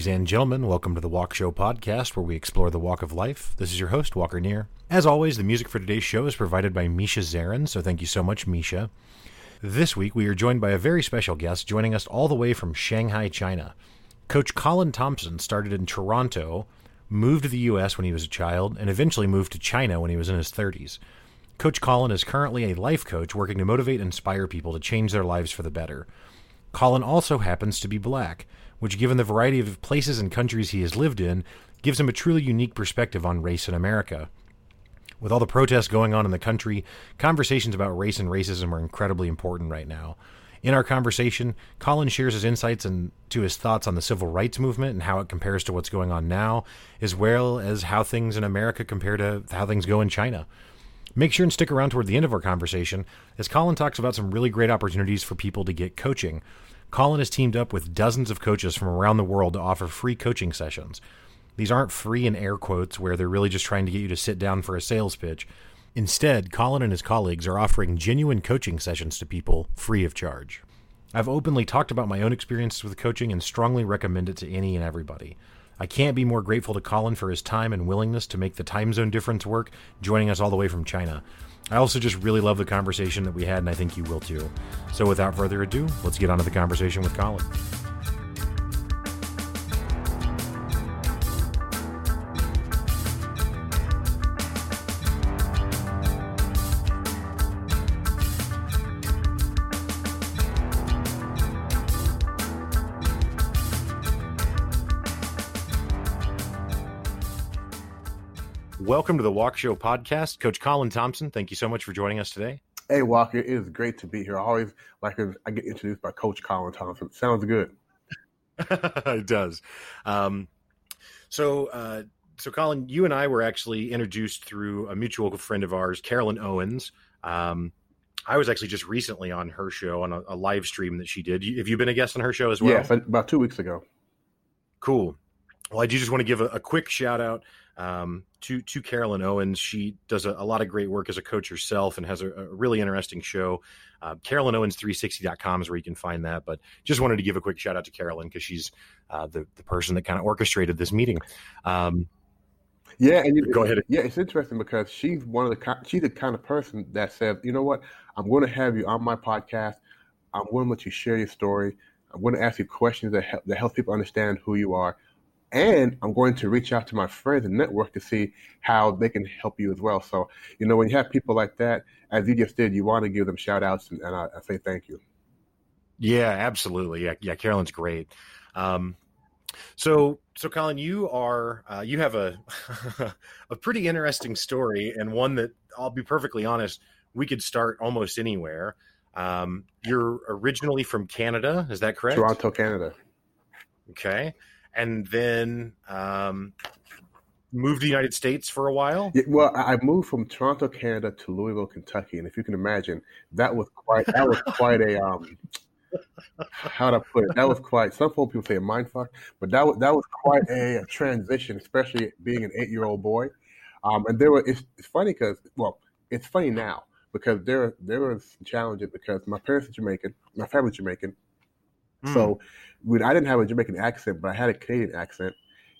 Ladies and gentlemen, welcome to the Walk Show podcast where we explore the walk of life. This is your host, Walker Neer. As always, the music for today's show is provided by Misha Zarins, so thank you so much, Misha. This week, we are joined by a very special guest joining us all the way from Shanghai, China. Coach Colin Thompson started in Toronto, moved to the U.S. when he was a child, and eventually moved to China when he was in his 30s. Coach Colin is currently a life coach working to motivate and inspire people to change their lives for the better. Colin also happens to be black, which, given the variety of places and countries he has lived in, gives him a truly unique perspective on race in America. With all the protests going on in the country, conversations about race and racism are incredibly important right now. In our conversation, Colin shares his insights and to his thoughts on the civil rights movement and how it compares to what's going on now, as well as how things in America compare to how things go in China. Make sure and stick around toward the end of our conversation as Colin talks about some really great opportunities for people to get coaching. Colin has teamed up with dozens of coaches from around the world to offer free coaching sessions. These aren't free in air quotes where they're really just trying to get you to sit down for a sales pitch. Instead, Colin and his colleagues are offering genuine coaching sessions to people free of charge. I've openly talked about my own experiences with coaching and strongly recommend it to any and everybody. I can't be more grateful to Colin for his time and willingness to make the time zone difference work, joining us all the way from China. I also just really love the conversation that we had, and I think you will too. So, without further ado, let's get on to the conversation with Colin. Welcome to the Walk Show podcast. Coach Colin Thompson, thank you so much for joining us today. Hey, Walker, it is great to be here. I always like I get introduced by Coach Colin Thompson. Sounds good. it does. Um, so, uh, so Colin, you and I were actually introduced through a mutual friend of ours, Carolyn Owens. Um, I was actually just recently on her show on a, a, live stream that she did. Have you been a guest on her show as well? Yes, about two weeks ago. Cool. Well, I do just want to give a, a quick shout out um, to to Carolyn Owens. She does a, a, lot of great work as a coach herself and has a, a really interesting show. Uh, Carolyn Owens 360.com is where you can find that. But just wanted to give a quick shout out to Carolyn because she's uh, the the person that kind of orchestrated this meeting. Um, yeah, and you, go ahead. Yeah, it's interesting because she's one of the she's the kind of person that says, you know what, I'm going to have you on my podcast. I'm going to let you share your story. I'm going to ask you questions that help, that help people understand who you are and I'm going to reach out to my friends and network to see how they can help you as well. So, you know, when you have people like that, as you just did, you want to give them shout outs and, and I, I, say thank you. Yeah, absolutely. Yeah, yeah, Carolyn's great. Um, so, so Colin, you are uh, you have a a pretty interesting story and one that I'll be perfectly honest, we could start almost anywhere. Um, you're originally from Canada, is that correct? Toronto, Canada. Okay and then um, moved to the United States for a while. Yeah, well, I moved from Toronto, Canada, to Louisville, Kentucky, and if you can imagine, that was quite that was quite a um, how to put it. That was quite. Some people say a mind fuck, but that was that was quite a, transition, especially being an eight year old boy. Um, and there were it's, it's funny because well, it's funny now because there there was challenges because my parents are Jamaican, my family's Jamaican, mm. so when I didn't have a Jamaican accent, but I had a Canadian accent.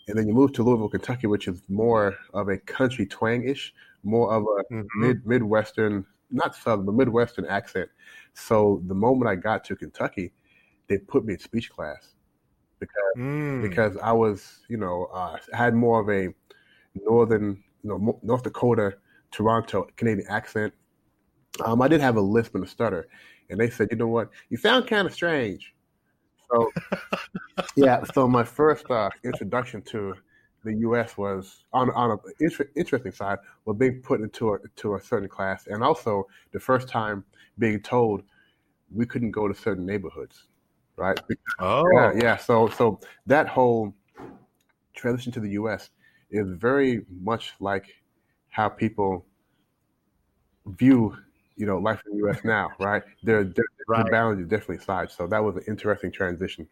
And then you move to Louisville, Kentucky, which is more of a country twang ish, more of a mm-hmm. mid Midwestern, not Southern, but Midwestern accent. So the moment I got to Kentucky, they put me in speech class because mm. because I was, you know, uh, had more of a northern, you know, North Dakota, Toronto Canadian accent. Um, I did have a lisp and a stutter, and they said, you know what, you sound kind of strange. So, yeah. So my first uh, introduction to the U.S. was on on an inter- interesting side was being put into a to a certain class, and also the first time being told we couldn't go to certain neighborhoods, right? Oh, yeah, yeah. So so that whole transition to the U.S. is very much like how people view you know life in the U.S. now, right? There, there right. the balance is definitely side. So that was an interesting transition.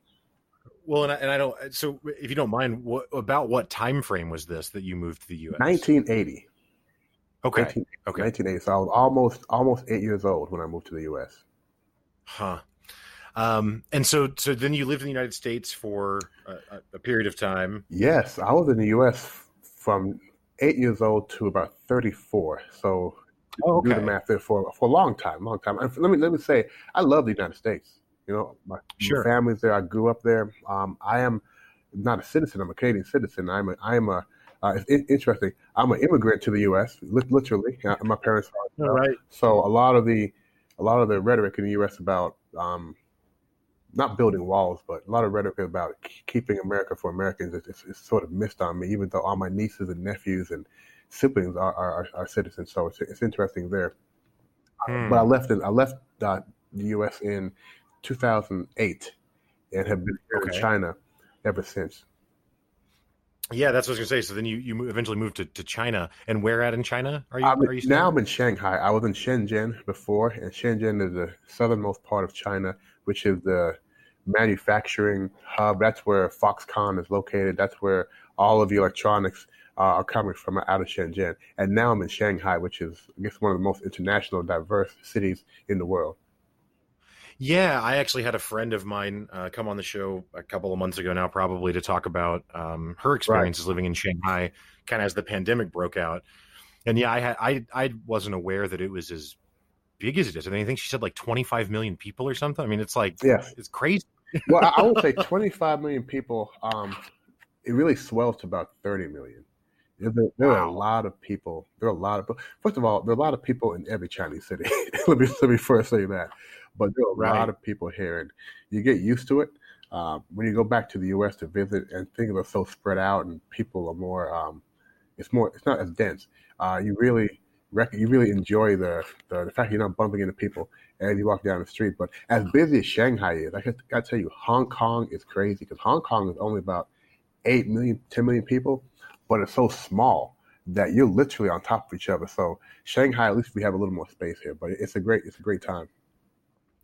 Well, and I, and I don't. So, if you don't mind, what about what time frame was this that you moved to the U.S.? 1980. Okay. 19, okay. 1980. So I was almost almost eight years old when I moved to the U.S. Huh. Um, and so, so then you lived in the United States for a, a period of time. Yes, I was in the U.S. from eight years old to about 34. So Oh, do the math there for for a long time, long time. And let me let me say, I love the United States. You know, my, Sure. my family's there. I grew up there. Um, I am not a citizen. I'm a Canadian citizen. I'm a I am a uh, it's in- interesting. I'm an immigrant to the U.S. li- Literally, Uh, my parents. Are, All right. So a lot of the a lot of the rhetoric in the U.S. about um, not building walls, but a lot of rhetoric about keeping America for Americans is, is, is sort of missed on me. Even though all my nieces and nephews and siblings are are, are, citizens, so it's, it's interesting there. Hmm. But I left in, I left uh, the U.S. in 2008 and have been here Okay. in China ever since. Yeah, that's what I was gonna say. So then you you eventually moved to, to China, and where at in China are you? I'm, are you still? now I'm in Shanghai. I was in Shenzhen before, and Shenzhen is the southernmost part of China, which is the manufacturing hub. That's where Foxconn is located. That's where all of the electronics are coming from out of Shenzhen. And now I'm in Shanghai, which is, I guess, one of the most international, diverse cities in the world. Yeah, I actually had a friend of mine uh, come on the show a couple of months ago now, probably to talk about um, her experiences living in Shanghai, kind of as the pandemic broke out. And yeah, I had I I wasn't aware that it was as big as it is. I mean, I think she said like 25 million people or something. I mean, it's like Yes. it's crazy. well, I, I would say 25 million people. Um, it really swells to about 30 million. There, there- there are a lot of people. There are a lot of. First of all, there are a lot of people in every Chinese city. let me let me first say that. But there are a Right. lot of people here, and you get used to it. Um, when you go back to the U.S. to visit, and things are so spread out, and people are more. Um, it's more. It's not as dense. Uh, you really. Rec- you really enjoy the, the the fact you're not bumping into people as you walk down the street. But as busy as Shanghai is, I got to tell you, Hong Kong is crazy because Hong Kong is only about 8 million, 10 million people, but it's so small that you're literally on top of each other. So Shanghai, at least we have a little more space here, but it's a great, it's a great time.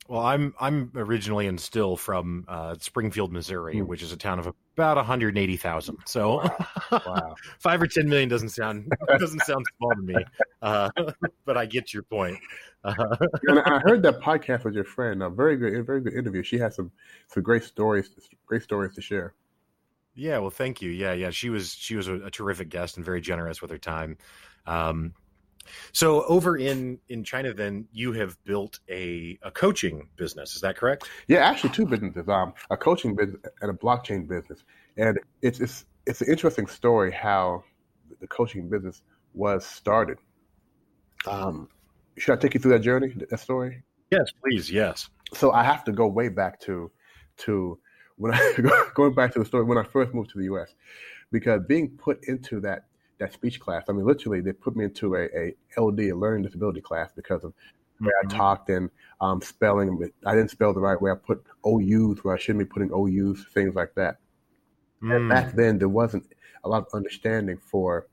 Well, I'm I'm originally and still from uh, Springfield, Missouri, Hmm. which is a town of about 180,000. So Wow. five or 10 million doesn't sound doesn't sound small to me, uh, but I get your point. Uh, and I heard that podcast with your friend. A very good, a very good interview. She had some, some great stories, great stories to share. Yeah, well, thank you. Yeah, yeah, she was she was a, terrific guest and very generous with her time. Um, so over in in China, then you have built a a coaching business. Is that correct? Yeah, actually, two businesses: um, a coaching business and a blockchain business. And it's it's it's an interesting story how the coaching business was started. Um, should I take you through that journey, that story? Yes, please. Yes. So I have to go way back to to when I going back to the story when I first moved to the U.S. because being put into that that speech class. I mean, literally, they put me into a, a LD, a learning disability class, because of the way I talked and um, spelling. I didn't spell the right way. I put OUs where I shouldn't be putting OUs, things like that. And Mm. back then, there wasn't a lot of understanding for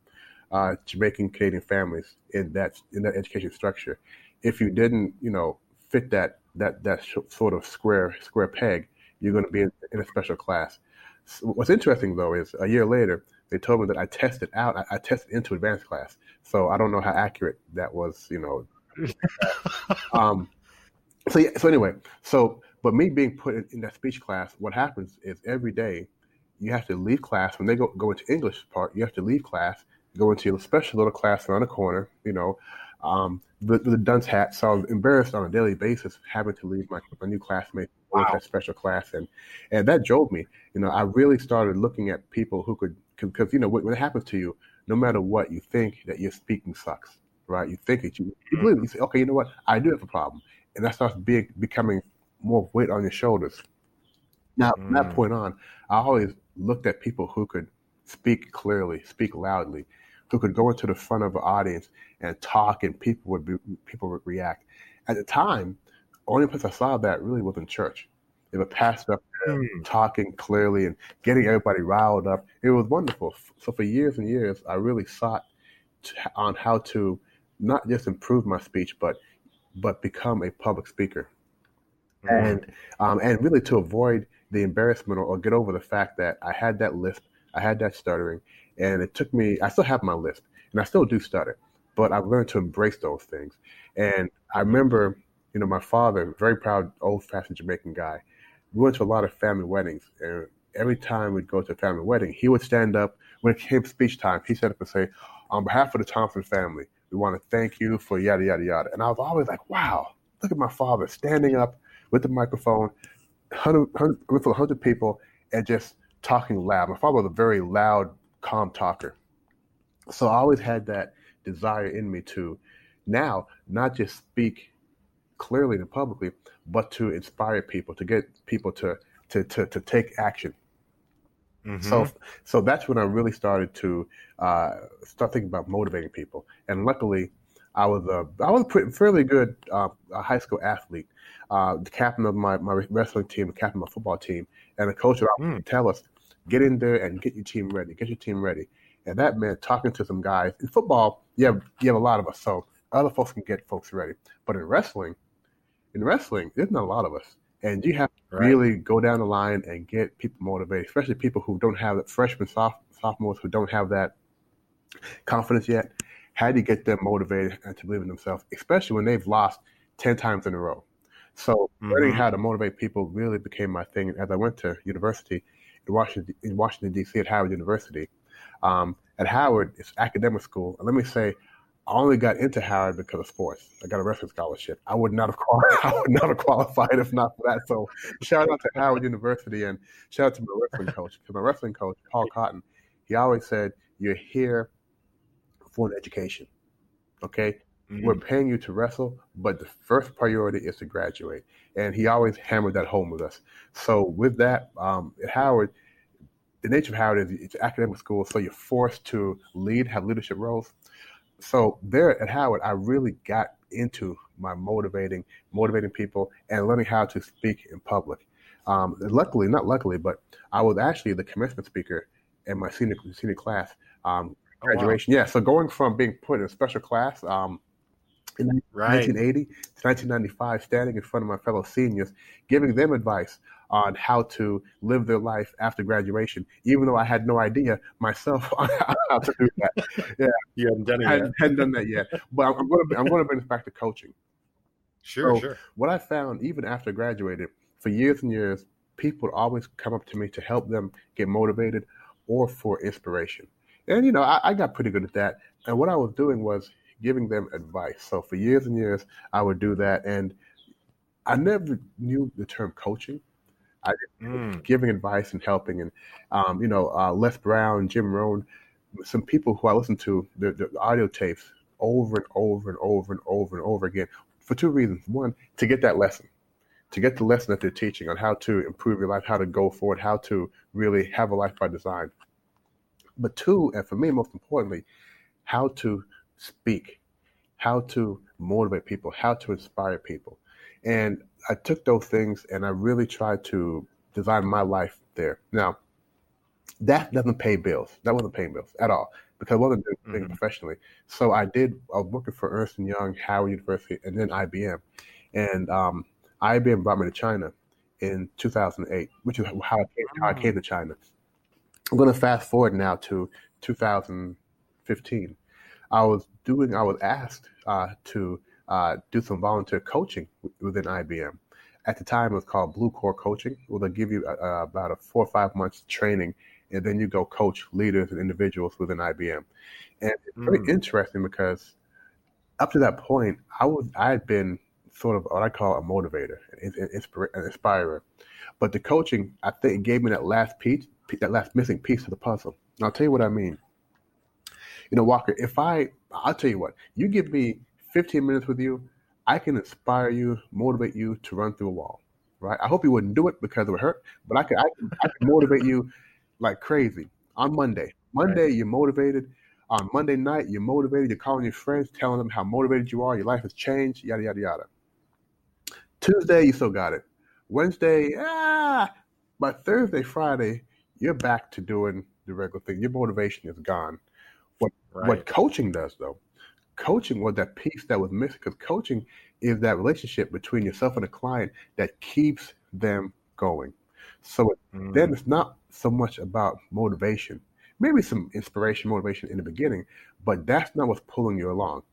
uh, Jamaican Canadian families in that in that education structure. If you didn't, you know, fit that that that sh- sort of square square peg, you're going to be in, in a special class. So what's interesting though is a year later they told me that I tested out. I, I tested into advanced class, so I don't know how accurate that was. You know, um, so yeah, so anyway, so but me being put in, in that speech class, what happens is every day you have to leave class when they go go into English part. You have to leave class, go into a special little class around the corner. You know, um, the, the dunce hat. So I was embarrassed on a daily basis having to leave my, my new classmates Wow. that special class, and and that drove me. You know, I really started looking at people who could because you know what, when it happens to you, no matter what, you think that your speaking sucks, right? You think that you, you believe it. You say, okay, you know what? I do have a problem, and that starts being becoming more weight on your shoulders. Now, from that Mm. point on, I always looked at people who could speak clearly, speak loudly, who could go into the front of an audience and talk, and people would be, people would react. At the time, only place I saw that really was in church. If a pastor up there Mm. talking clearly and getting everybody riled up, it was wonderful. So for years and years, I really sought to, on how to not just improve my speech, but but become a public speaker Mm. and um, and really to avoid the embarrassment or, or get over the fact that I had that lisp, I had that stuttering, and it took me. I still have my lisp, and I still do stutter, but I've learned to embrace those things. And I remember, you know, my father, very proud, old-fashioned Jamaican guy. we went to a lot of family weddings, and every time we'd go to a family wedding, he would stand up when it came speech time. He stood up and say, "On behalf of the Thompson family, we want to thank you for yada yada yada." And I was always like, "Wow, look at my father standing up with the microphone, hundred, hundred, with a hundred people, and just talking loud." My father was a very loud, calm talker, so I always had that desire in me to now not just speak clearly and publicly, but to inspire people, to get people to to to, to take action. Mm-hmm. So so that's when I really started to uh, start thinking about motivating people. And luckily, I was a I was a pretty, fairly good uh, high school athlete, uh, the captain of my, my wrestling team, the captain of my football team, and the coach would mm. tell us, get in there and get your team ready, get your team ready. And that meant talking to some guys. In football, you have, you have a lot of us, so other folks can get folks ready. But in wrestling, in wrestling, there's not a lot of us. And you have to right. really go down the line and get people motivated, especially people who don't have that freshmen, soph- sophomores who don't have that confidence yet. How do you get them motivated and to believe in themselves, especially when they've lost 10 times in a row? So mm-hmm. learning how to motivate people really became my thing. As I went to university in Washington, in Washington D.C. at Howard University, um, at Howard, it's academic school. And let me say, I only got into Howard because of sports. I got a wrestling scholarship. I would not have qualified, I would not have qualified if not for that. So shout out to Howard University and shout out to my wrestling coach. Because my wrestling coach, Paul Cotton, he always said, "You're here for an education. Okay, mm-hmm. we're paying you to wrestle, but the first priority is to graduate." And he always hammered that home with us. So with that, um, at Howard, the nature of Howard is it's academic school, so you're forced to lead, have leadership roles so there at Howard, I really got into my motivating, motivating people, and learning how to speak in public. Um, luckily, not luckily, but I was actually the commencement speaker in my senior senior class um, graduation. Oh, wow. Yeah, so going from being put in a special class um, in right. 1980 to 1995, standing in front of my fellow seniors, giving them advice on how to live their life after graduation, even though I had no idea myself on how to do that. Yeah, you hadn't done it I hadn't, hadn't done that yet. But I'm going to I'm going to bring this back to coaching. Sure, so sure. What I found, even after I graduated, for years and years, people would always come up to me to help them get motivated or for inspiration. And you know, I, I got pretty good at that. And what I was doing was giving them advice. So for years and years, I would do that, and I never knew the term coaching. I mm. giving advice and helping, and um, you know, uh, Les Brown, Jim Rohn, some people who I listened to the, the audio tapes over and over and over and over and over again for two reasons. One, to get that lesson, to get the lesson that they're teaching on how to improve your life, how to go forward, how to really have a life by design. But two, and for me, most importantly, how to speak, how to motivate people, how to inspire people. And I took those things and I really tried to design my life there. Now, that doesn't pay bills. That wasn't paying bills at all because I wasn't doing mm-hmm. professionally. So I did. I was working for Ernst and Young, Howard University, and then IBM. And um, IBM brought me to China in 2008, which is how I came, how I came to China. I'm going to fast forward now to 2015. I was doing. I was asked uh, to uh, do some volunteer coaching within IBM. At the time, it was called Blue Core Coaching. Well, they'll give you uh, about a four or five months training, and then you go coach leaders and individuals within IBM. And it's very mm. interesting because up to that point, I was I had been sort of what I call a motivator, an, an inspirer. But the coaching, I think, gave me that last piece, that last missing piece of the puzzle. And I'll tell you what I mean. You know, Walker, if I, I'll tell you what, you give me 15 minutes with you, I can inspire you, motivate you to run through a wall. Right? I hope you wouldn't do it because it would hurt, but I can I can, I can motivate you like crazy on Monday. Monday right. you're motivated. On Monday night you're motivated. You're calling your friends, telling them how motivated you are. Your life has changed. Yada yada yada. Tuesday you still got it. Wednesday, ah, but Thursday, Friday, you're back to doing the regular thing. Your motivation is gone. What right. what coaching does though coaching was that piece that was missing because coaching is that relationship between yourself and the client that keeps them going. So mm. then it's not so much about motivation, maybe some inspiration, motivation in the beginning, but that's not what's pulling you along.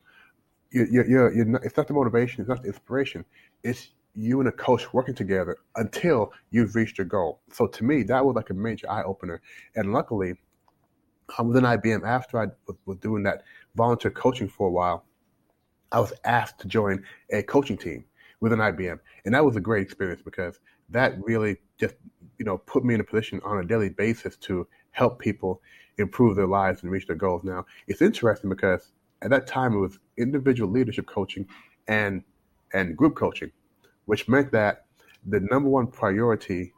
You're, you're, you're, you're not, it's not the motivation, it's not the inspiration, it's you and a coach working together until you've reached your goal. So to me, that was like a major eye opener. And luckily, um, within IBM, after I was, was doing that volunteer coaching for a while, I was asked to join a coaching team within IBM, and that was a great experience because that really just you know put me in a position on a daily basis to help people improve their lives and reach their goals. Now it's interesting because at that time it was individual leadership coaching and and group coaching, which meant that the number one priority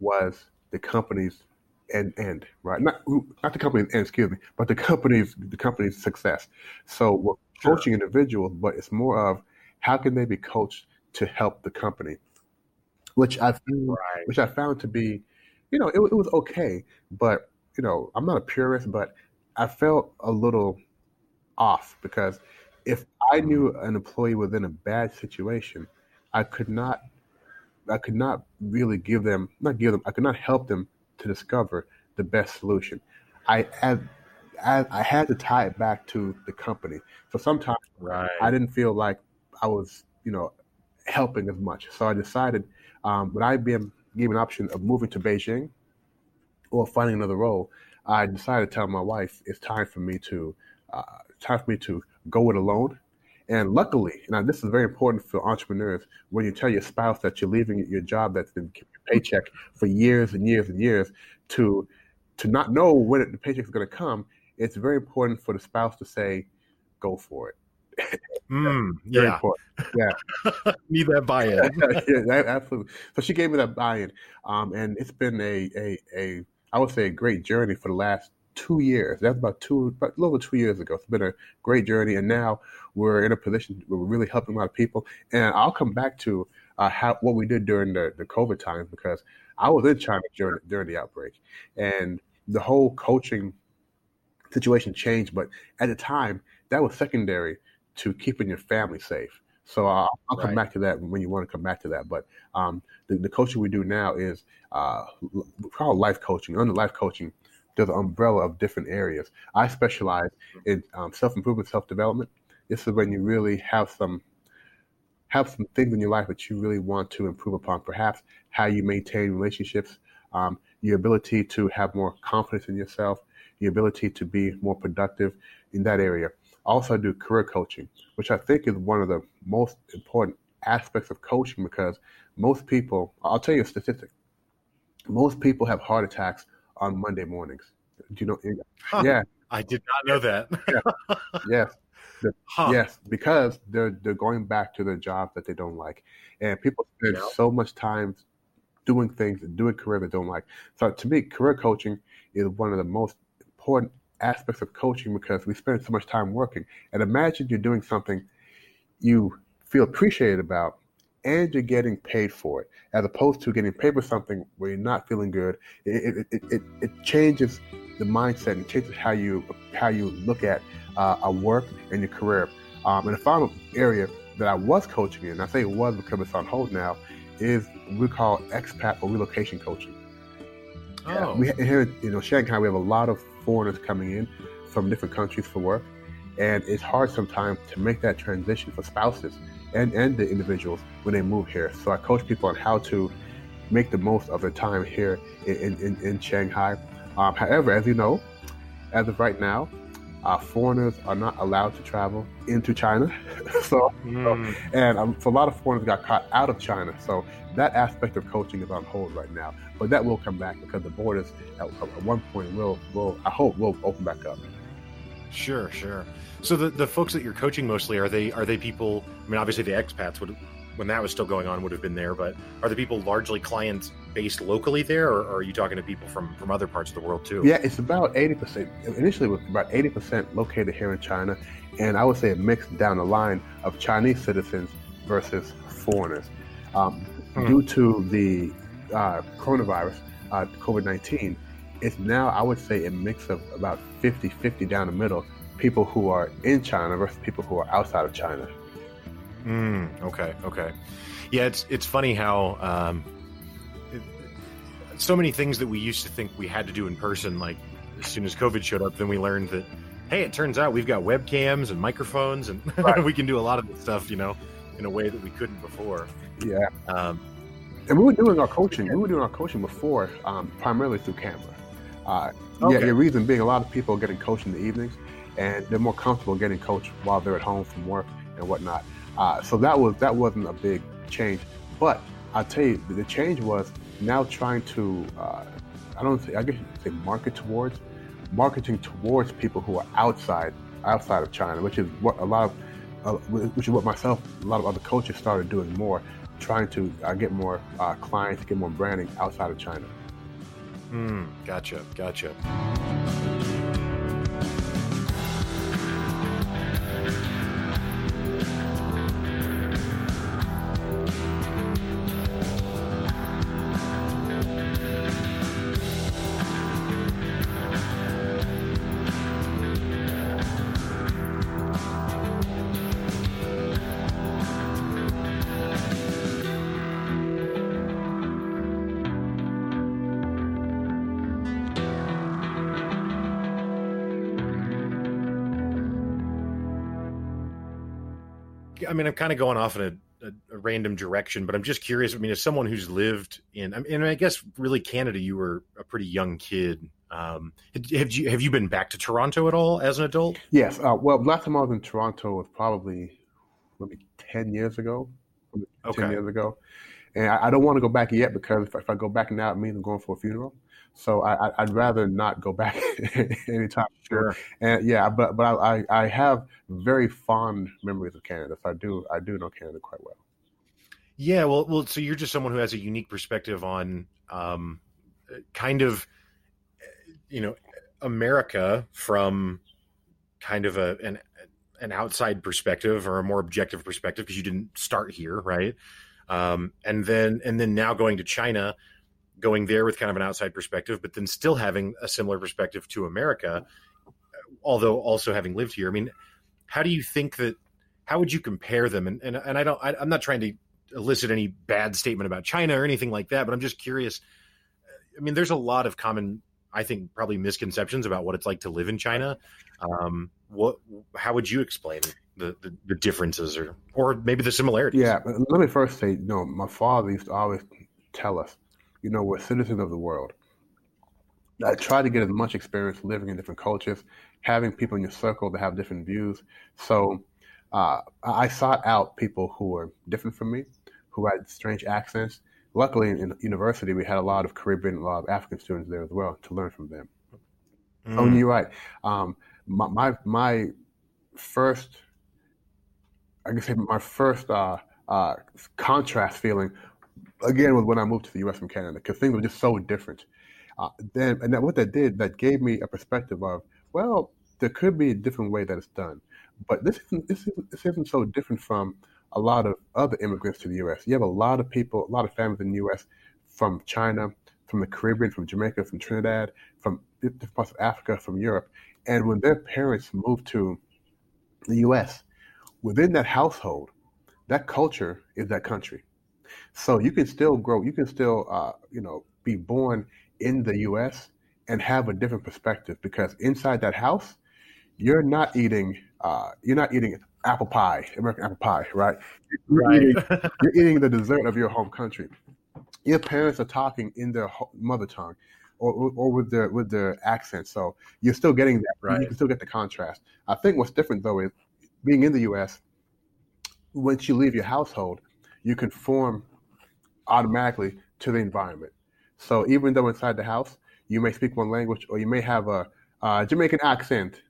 was the company's end end right not not the company's end excuse me but the company's the company's success so we're sure. coaching individuals but it's more of how can they be coached to help the company which i found, right. which i found to be you know it, it was okay but you know i'm not a purist but i felt a little off because if i knew an employee was in a bad situation i could not I could not really give them, not give them, I could not help them to discover the best solution. I had, I had to tie it back to the company. So sometimes right. I didn't feel like I was, you know, helping as much. So I decided, um, when IBM gave an option of moving to Beijing or finding another role, I decided to tell my wife it's time for me to, uh, time for me to go it alone and luckily, now this is very important for entrepreneurs when you tell your spouse that you're leaving your job that's been paycheck for years and years and years to to not know when the paycheck is going to come. It's very important for the spouse to say, "Go for it." Mm, yeah, yeah. Need that buy-in. yeah, absolutely. So she gave me that buy-in, um, and it's been a, a a I would say a great journey for the last two years. That's about two, about a little over two years ago. It's been a great journey, and now we're in a position where we're really helping a lot of people. And I'll come back to uh, how what we did during the, the COVID times because I was in China during during the outbreak, and the whole coaching situation changed. But at the time, that was secondary to keeping your family safe. So uh, I'll come right. back to that when you want to come back to that. But um, the, the coaching we do now is uh, called life coaching. Under life coaching, there's an umbrella of different areas. I specialize in um, self improvement, self development. This is when you really have some have some things in your life that you really want to improve upon. Perhaps how you maintain relationships, um, your ability to have more confidence in yourself, your ability to be more productive in that area. Also, do career coaching, which I think is one of the most important aspects of coaching because most people, I'll tell you a statistic, most people have heart attacks on Monday mornings. Do you know? Yeah, I did not know that. yeah. Yes. The, huh. Yes, because they're they're going back to their job that they don't like, and people spend yep. so much time doing things and doing career they don't like. So to me, career coaching is one of the most important aspects of coaching because we spend so much time working. And imagine you're doing something you feel appreciated about, and you're getting paid for it, as opposed to getting paid for something where you're not feeling good. It, it, it, it changes the mindset and changes how you how you look at uh, a work and your career. Um, and the final area that I was coaching in, I say it was because it's on hold now, is we call expat or relocation coaching. Oh. we here you know Shanghai, we have a lot of foreigners coming in from different countries for work, and it's hard sometimes to make that transition for spouses and, and the individuals when they move here. So I coach people on how to make the most of their time here in, in, in Shanghai. Um, however, as you know, as of right now, uh, foreigners are not allowed to travel into China. so, mm. so, and um, so a lot of foreigners got caught out of China. So that aspect of coaching is on hold right now. But that will come back because the borders at, at one point will, will, I hope, will open back up. Sure, sure. So the, the folks that you're coaching mostly are they are they people? I mean, obviously the expats would when that was still going on would have been there, but are the people largely clients based locally there, or, or are you talking to people from from other parts of the world too? Yeah, it's about eighty percent. Initially, it was about eighty percent located here in China, and I would say a mix down the line of Chinese citizens versus foreigners. Um, hmm. Due to the uh, coronavirus, uh, COVID nineteen, it's now I would say a mix of about 50-50 down the middle people who are in China versus people who are outside of China. Mm, okay, okay, yeah. It's it's funny how um, it, so many things that we used to think we had to do in person, like as soon as COVID showed up, then we learned that hey, it turns out we've got webcams and microphones, and right. we can do a lot of this stuff, you know, in a way that we couldn't before. Yeah. Um, and we were doing our coaching. We were doing our coaching before, um, primarily through Canva. Uh, Okay. Yeah, the reason being, a lot of people are getting coached in the evenings, and they're more comfortable getting coached while they're at home from work and whatnot. Uh, so that was that wasn't a big change, but I'll tell you, the change was now trying to, uh, I don't say, I guess you could say market towards, marketing towards people who are outside outside of China, which is what a lot of, uh, which is what myself, a lot of other coaches started doing more, trying to uh, get more uh, clients, get more branding outside of China. Hmm, gotcha, gotcha. Mean, I'm kind of going off in a, a, a random direction, but I'm just curious. I mean, as someone who's lived in, I mean, I guess really Canada, you were a pretty young kid. Um, have you have you been back to Toronto at all as an adult? Yes. Uh, well, last time I was in Toronto was probably maybe ten years ago. Okay. Ten years ago, and I, I don't want to go back yet because if, if I go back now, it means I'm going for a funeral. So I, I'd rather not go back anytime soon. And yeah, but but I, I I have very fond memories of Canada. So I do I do know Canada quite well. Yeah, well, well, so you're just someone who has a unique perspective on um, kind of, you know, America from kind of a an an outside perspective or a more objective perspective because you didn't start here, right? Um, and then and then now going to China, going there with kind of an outside perspective, but then still having a similar perspective to America, although also having lived here. I mean, how do you think that? How would you compare them? And and, and I don't. I, I'm not trying to elicit any bad statement about China or anything like that, but I'm just curious. I mean, there's a lot of common, I think, probably misconceptions about what it's like to live in China. Um, what? How would you explain the, the, the differences, or or maybe the similarities? Yeah, let me first say, know, my father used to always tell us, you know, we're citizens of the world. I try to get as much experience living in different cultures, having people in your circle that have different views. So uh, I sought out people who were different from me, who had strange accents. Luckily, in university, we had a lot of Caribbean, a lot of African students there as well to learn from them. Mm, Oh, you're right. Um, my, my my first, I guess my first uh, uh, contrast feeling again was when I moved to the U.S. from Canada because things were just so different. Uh, then, and that, what that did, that gave me a perspective of, well, there could be a different way that it's done, but this isn't this isn't, this isn't so different from a lot of other immigrants to the U.S. You have a lot of people, a lot of families in the U.S. from China, from the Caribbean, from Jamaica, from Trinidad, from different parts of Africa, from Europe, and when their parents moved to the U.S., within that household, that culture is that country. So you can still grow, you can still, uh, you know, be born in the U.S. and have a different perspective because inside that house, you're not eating, uh, you're not eating apple pie, American apple pie, right? You're, right. eating, you're eating the dessert of your home country. Your parents are talking in their mother tongue. Or, or with their with their accent, so you're still getting that. Right. You can still get the contrast. I think what's different though is being in the U.S. Once you leave your household, you conform automatically to the environment. So even though inside the house you may speak one language or you may have a uh, Jamaican accent,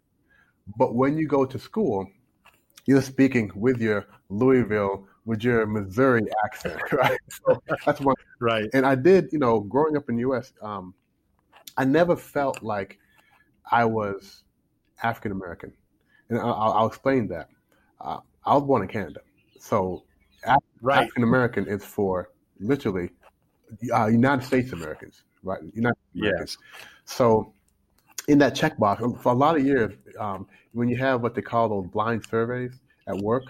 but when you go to school, you're speaking with your Louisville, with your Missouri accent, right? So that's one. right. And I did, you know, growing up in the U.S., um, I never felt like I was African American, and I'll, I'll I'll explain that. Uh, I was born in Canada, so Right. African American is for literally uh, United States Americans, right? United Americans. So in that checkbox, um, for a lot of years, um, when you have what they call those blind surveys at work,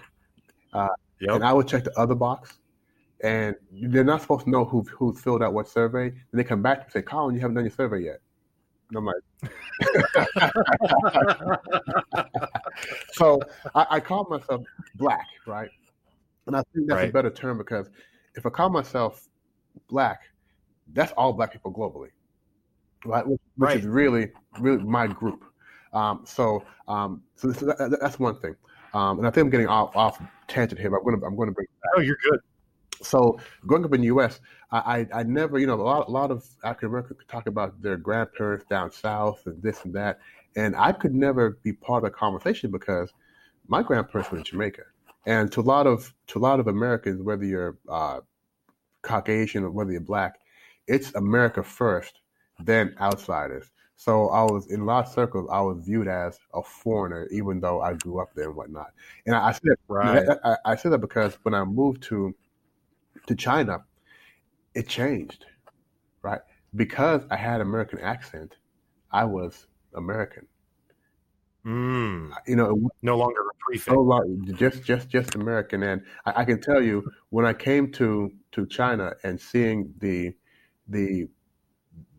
and Yep. I would check the other box, and they're not supposed to know who who filled out what survey. And they come back and say, "Colin, you haven't done your survey yet." And I'm like, so I, I call myself black, right? And I think that's Right. a better term because if I call myself black, that's all black people globally, right? Which, which Right. is really, really my group. Um, so, um, so this, that, that's one thing. Um, and I think I'm getting off, off tangent here, but I'm going to, I'm going to bring Oh, you're good. so growing up in the U.S., I, I, I never, you know, a lot, a lot of African Americans could talk about their grandparents down south and this and that, and I could never be part of the conversation because my grandparents were in Jamaica, and to a lot of to a lot of Americans, whether you're uh, Caucasian or whether you're black, it's America first, then outsiders. So I was in a lot of circles. I was viewed as a foreigner, even though I grew up there and whatnot. And I, I said, Right. I, I said that because when I moved to to China, it changed, right? Because I had American accent, I was American. Mm, You know, no longer prefix. long, just just just American. And I, I can tell you, when I came to to China and seeing the the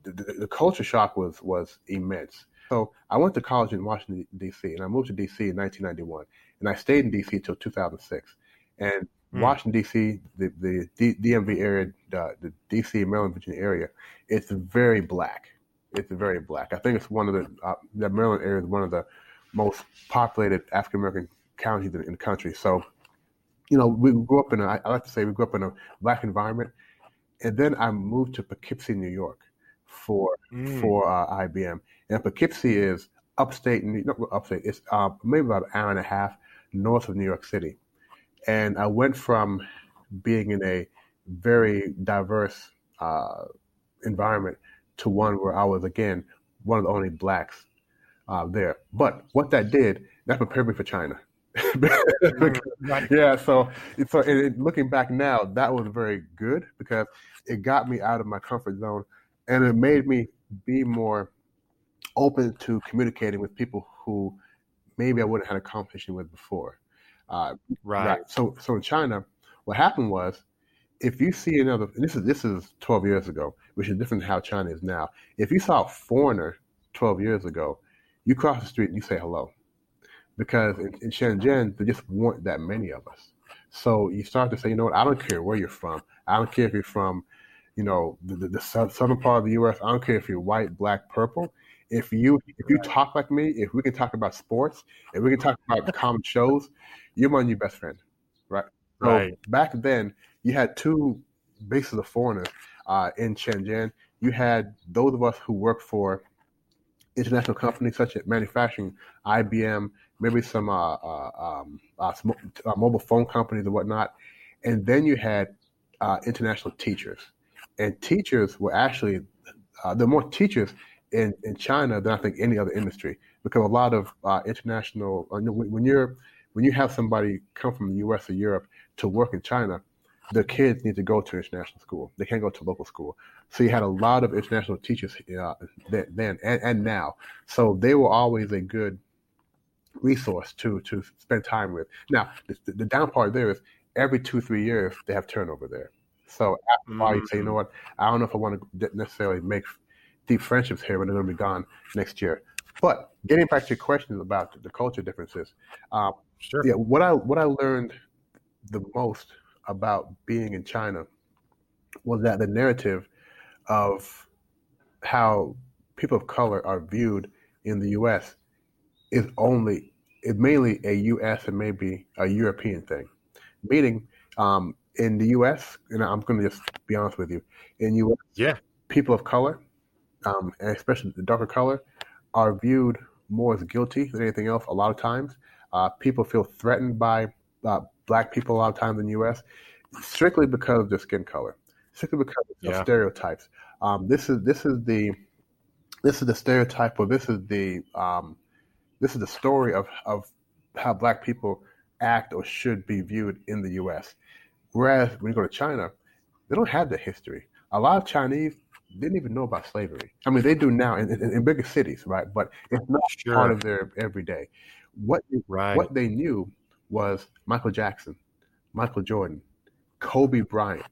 the, the culture shock was was immense. So I went to college in Washington D.C. and I moved to D.C. in 1991, and I stayed in D.C. till 2006. And Hmm. Washington D.C., the the D, DMV area, the, the D.C. Maryland Virginia area, it's very black. It's very black. I think it's one of the uh, the Maryland area is one of the most populated African American counties in, in the country. So, you know, we grew up in a, I like to say we grew up in a black environment, and then I moved to Poughkeepsie, New York, for Mm, for uh, IBM. And Poughkeepsie is upstate, not upstate. It's uh, maybe about an hour and a half north of New York City. And I went from being in a very diverse uh, environment to one where I was again one of the only blacks uh, there. But what that did, that prepared me for China. mm, yeah, so so it, looking back now, that was very good because it got me out of my comfort zone, and it made me be more open to communicating with people who maybe I wouldn't have had a conversation with before. Uh, Right. So so in China, what happened was, if you see another, and this is this is 12 years ago, which is different than how China is now. If you saw a foreigner 12 years ago, you cross the street and you say hello, because in, in Shenzhen there just weren't that many of us. So you start to say, you know what? I don't care where you're from. I don't care if you're from, you know, the, the, the southern part of the U.S. I don't care if you're white, black, purple. If you if you talk like me, if we can talk about sports, if we can talk about common shows, you're my new best friend, right? So Right. back then, you had two bases of foreigners uh, in Shenzhen. You had those of us who worked for international companies such as manufacturing, IBM, maybe some uh, uh, um, uh, uh, mobile phone companies and whatnot. And then you had uh, international teachers. And teachers were actually, uh, there are more teachers in, in China than I think any other industry because a lot of international, when you're, when you have somebody come from the US or Europe to work in China, the kids need to go to international school. They can't go to local school. So you had a lot of international teachers uh, then, and, and now. So they were always a good resource to to spend time with. Now, the, the down part there is every two three years they have turnover there. So after while, you say, you know what? I don't know if I want to necessarily make deep friendships here when they're going to be gone next year. But getting back to your question about the culture differences, uh, Sure. yeah, what I what I learned the most about being in China was that the narrative of how people of color are viewed in the U.S. is only is mainly a U.S. and maybe a European thing. Meaning, um, in the U.S., and I'm going to just be honest with you, in U.S. Yeah. people of color, um, and especially the darker color, are viewed more as guilty than anything else. A lot of times, uh, people feel threatened by uh, black people a lot of times in the U.S. strictly because of their skin color, strictly because of Yeah. stereotypes. Um, this is this is the this is the stereotype, or this is the um, this is the story of of how black people act or should be viewed in the U.S. Whereas when you go to China, they don't have that history. A lot of Chinese didn't even know about slavery. I mean, they do now in, in, in bigger cities, right? But it's not Sure. part of their everyday. What Right. what they knew was Michael Jackson, Michael Jordan, Kobe Bryant,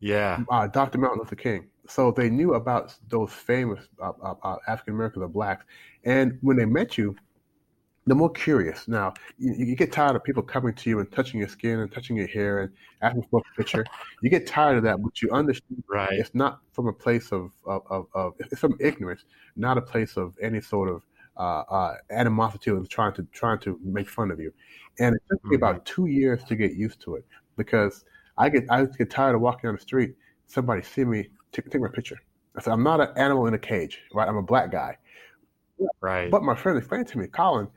Yeah. uh, Dr. Martin Luther King. So they knew about those famous uh, uh, uh, African Americans or blacks. And when they met you, they're more curious. Now, you, you, get tired of people coming to you and touching your skin and touching your hair and asking for a picture. You get tired of that, but you understand right. it's not from a place of, of, of, of it's from ignorance, not a place of any sort of uh, uh, animosity and trying to trying to make fun of you. And it took me mm-hmm. about two years to get used to it because I get I get tired of walking down the street, somebody see me, take, take my picture. I said, I'm not an animal in a cage, right? I'm a black guy. Right. But my friend explained to me, Colin,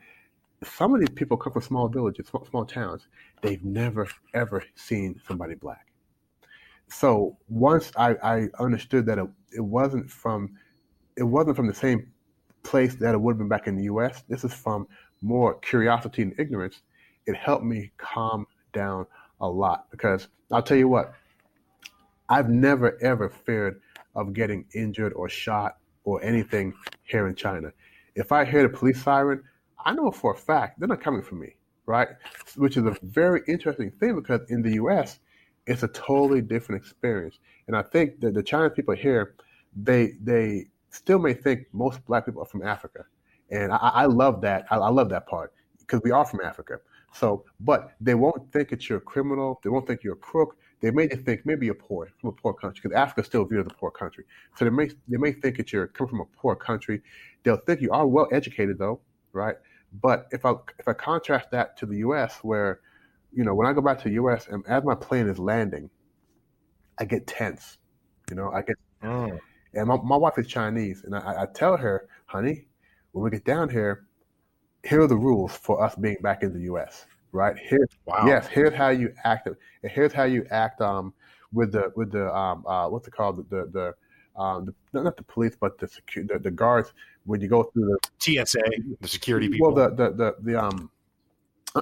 some of these people come from small villages, small, small towns. They've never ever seen somebody black. So once I, I understood that it, it wasn't from it wasn't from the same place that it would have been back in the U.S. This is from more curiosity and ignorance. It helped me calm down a lot because I'll tell you what, I've never ever feared of getting injured or shot or anything here in China. If I hear the police siren, I know for a fact they're not coming for me, right? Which is a very interesting thing because in the U.S. it's a totally different experience, and I think that the Chinese people here, they they still may think most black people are from Africa, and I, I love that. I, I love that part because we are from Africa. So, but they won't think that you're a criminal. They won't think you're a crook. They may think maybe you're poor from a poor country because Africa still viewed as a poor country. So they may they may think that you're coming from a poor country. They'll think you are well educated though, right? But if I if I contrast that to the U.S., where you know when I go back to the U.S. and as my plane is landing, I get tense. You know, I get mm. And my, my wife is Chinese, and I, I tell her, honey, when we get down here, here are the rules for us being back in the U.S. Right here, wow. yes, here's how you act. And here's how you act um, with the with the um, uh, what's it called the the, the, um, the not the police but the, secu- the the guards when you go through the TSA, the security people. Well, the the the, the um.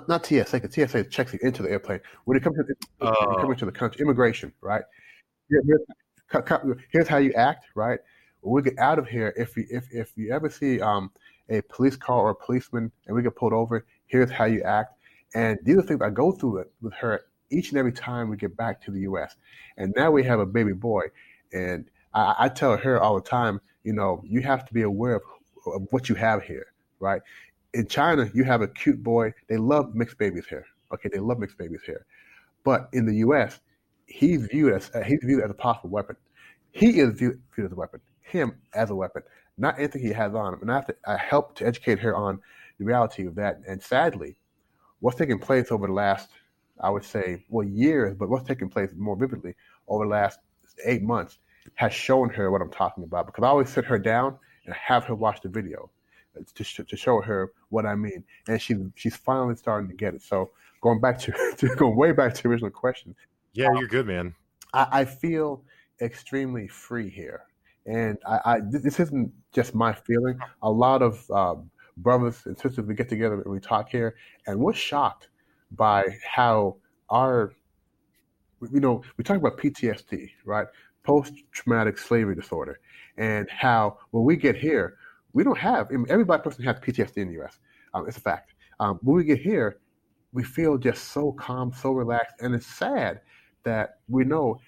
Not TSA, because TSA checks you into the airplane. When you come to the, uh, come oh. into the country, immigration, right? Here, here's, here's how you act, right? We get out of here, if you if if you ever see um a police car or a policeman and we get pulled over, here's how you act. And these are things I go through it with her each and every time we get back to the U.S. And now we have a baby boy, and I, I tell her all the time, you know, you have to be aware of, of what you have here, right? In China, you have a cute boy. They love mixed babies here. Okay, they love mixed babies here. But in the U.S., he's viewed as uh, he's viewed as a possible weapon. He is viewed, viewed as a weapon. Him as a weapon not anything he has on him. And I, have to, I help to educate her on the reality of that. And sadly, what's taking place over the last, I would say, well, years, but what's taking place more vividly over the last eight months has shown her what I'm talking about. Because I always sit her down and have her watch the video to, to show her what I mean. And she, she's finally starting to get it. So going back to, to going way back to the original question. Yeah, you're good, man. I, I feel extremely free here. And I, I, this isn't just my feeling. A lot of um, brothers and sisters we get together and we talk here, and we're shocked by how our, you know, we talk about PTSD, right? Post traumatic slavery disorder, and how when we get here, we don't have I mean, every black person has PTSD in the U.S. Um, it's a fact. Um, when we get here, we feel just so calm, so relaxed, and it's sad that we know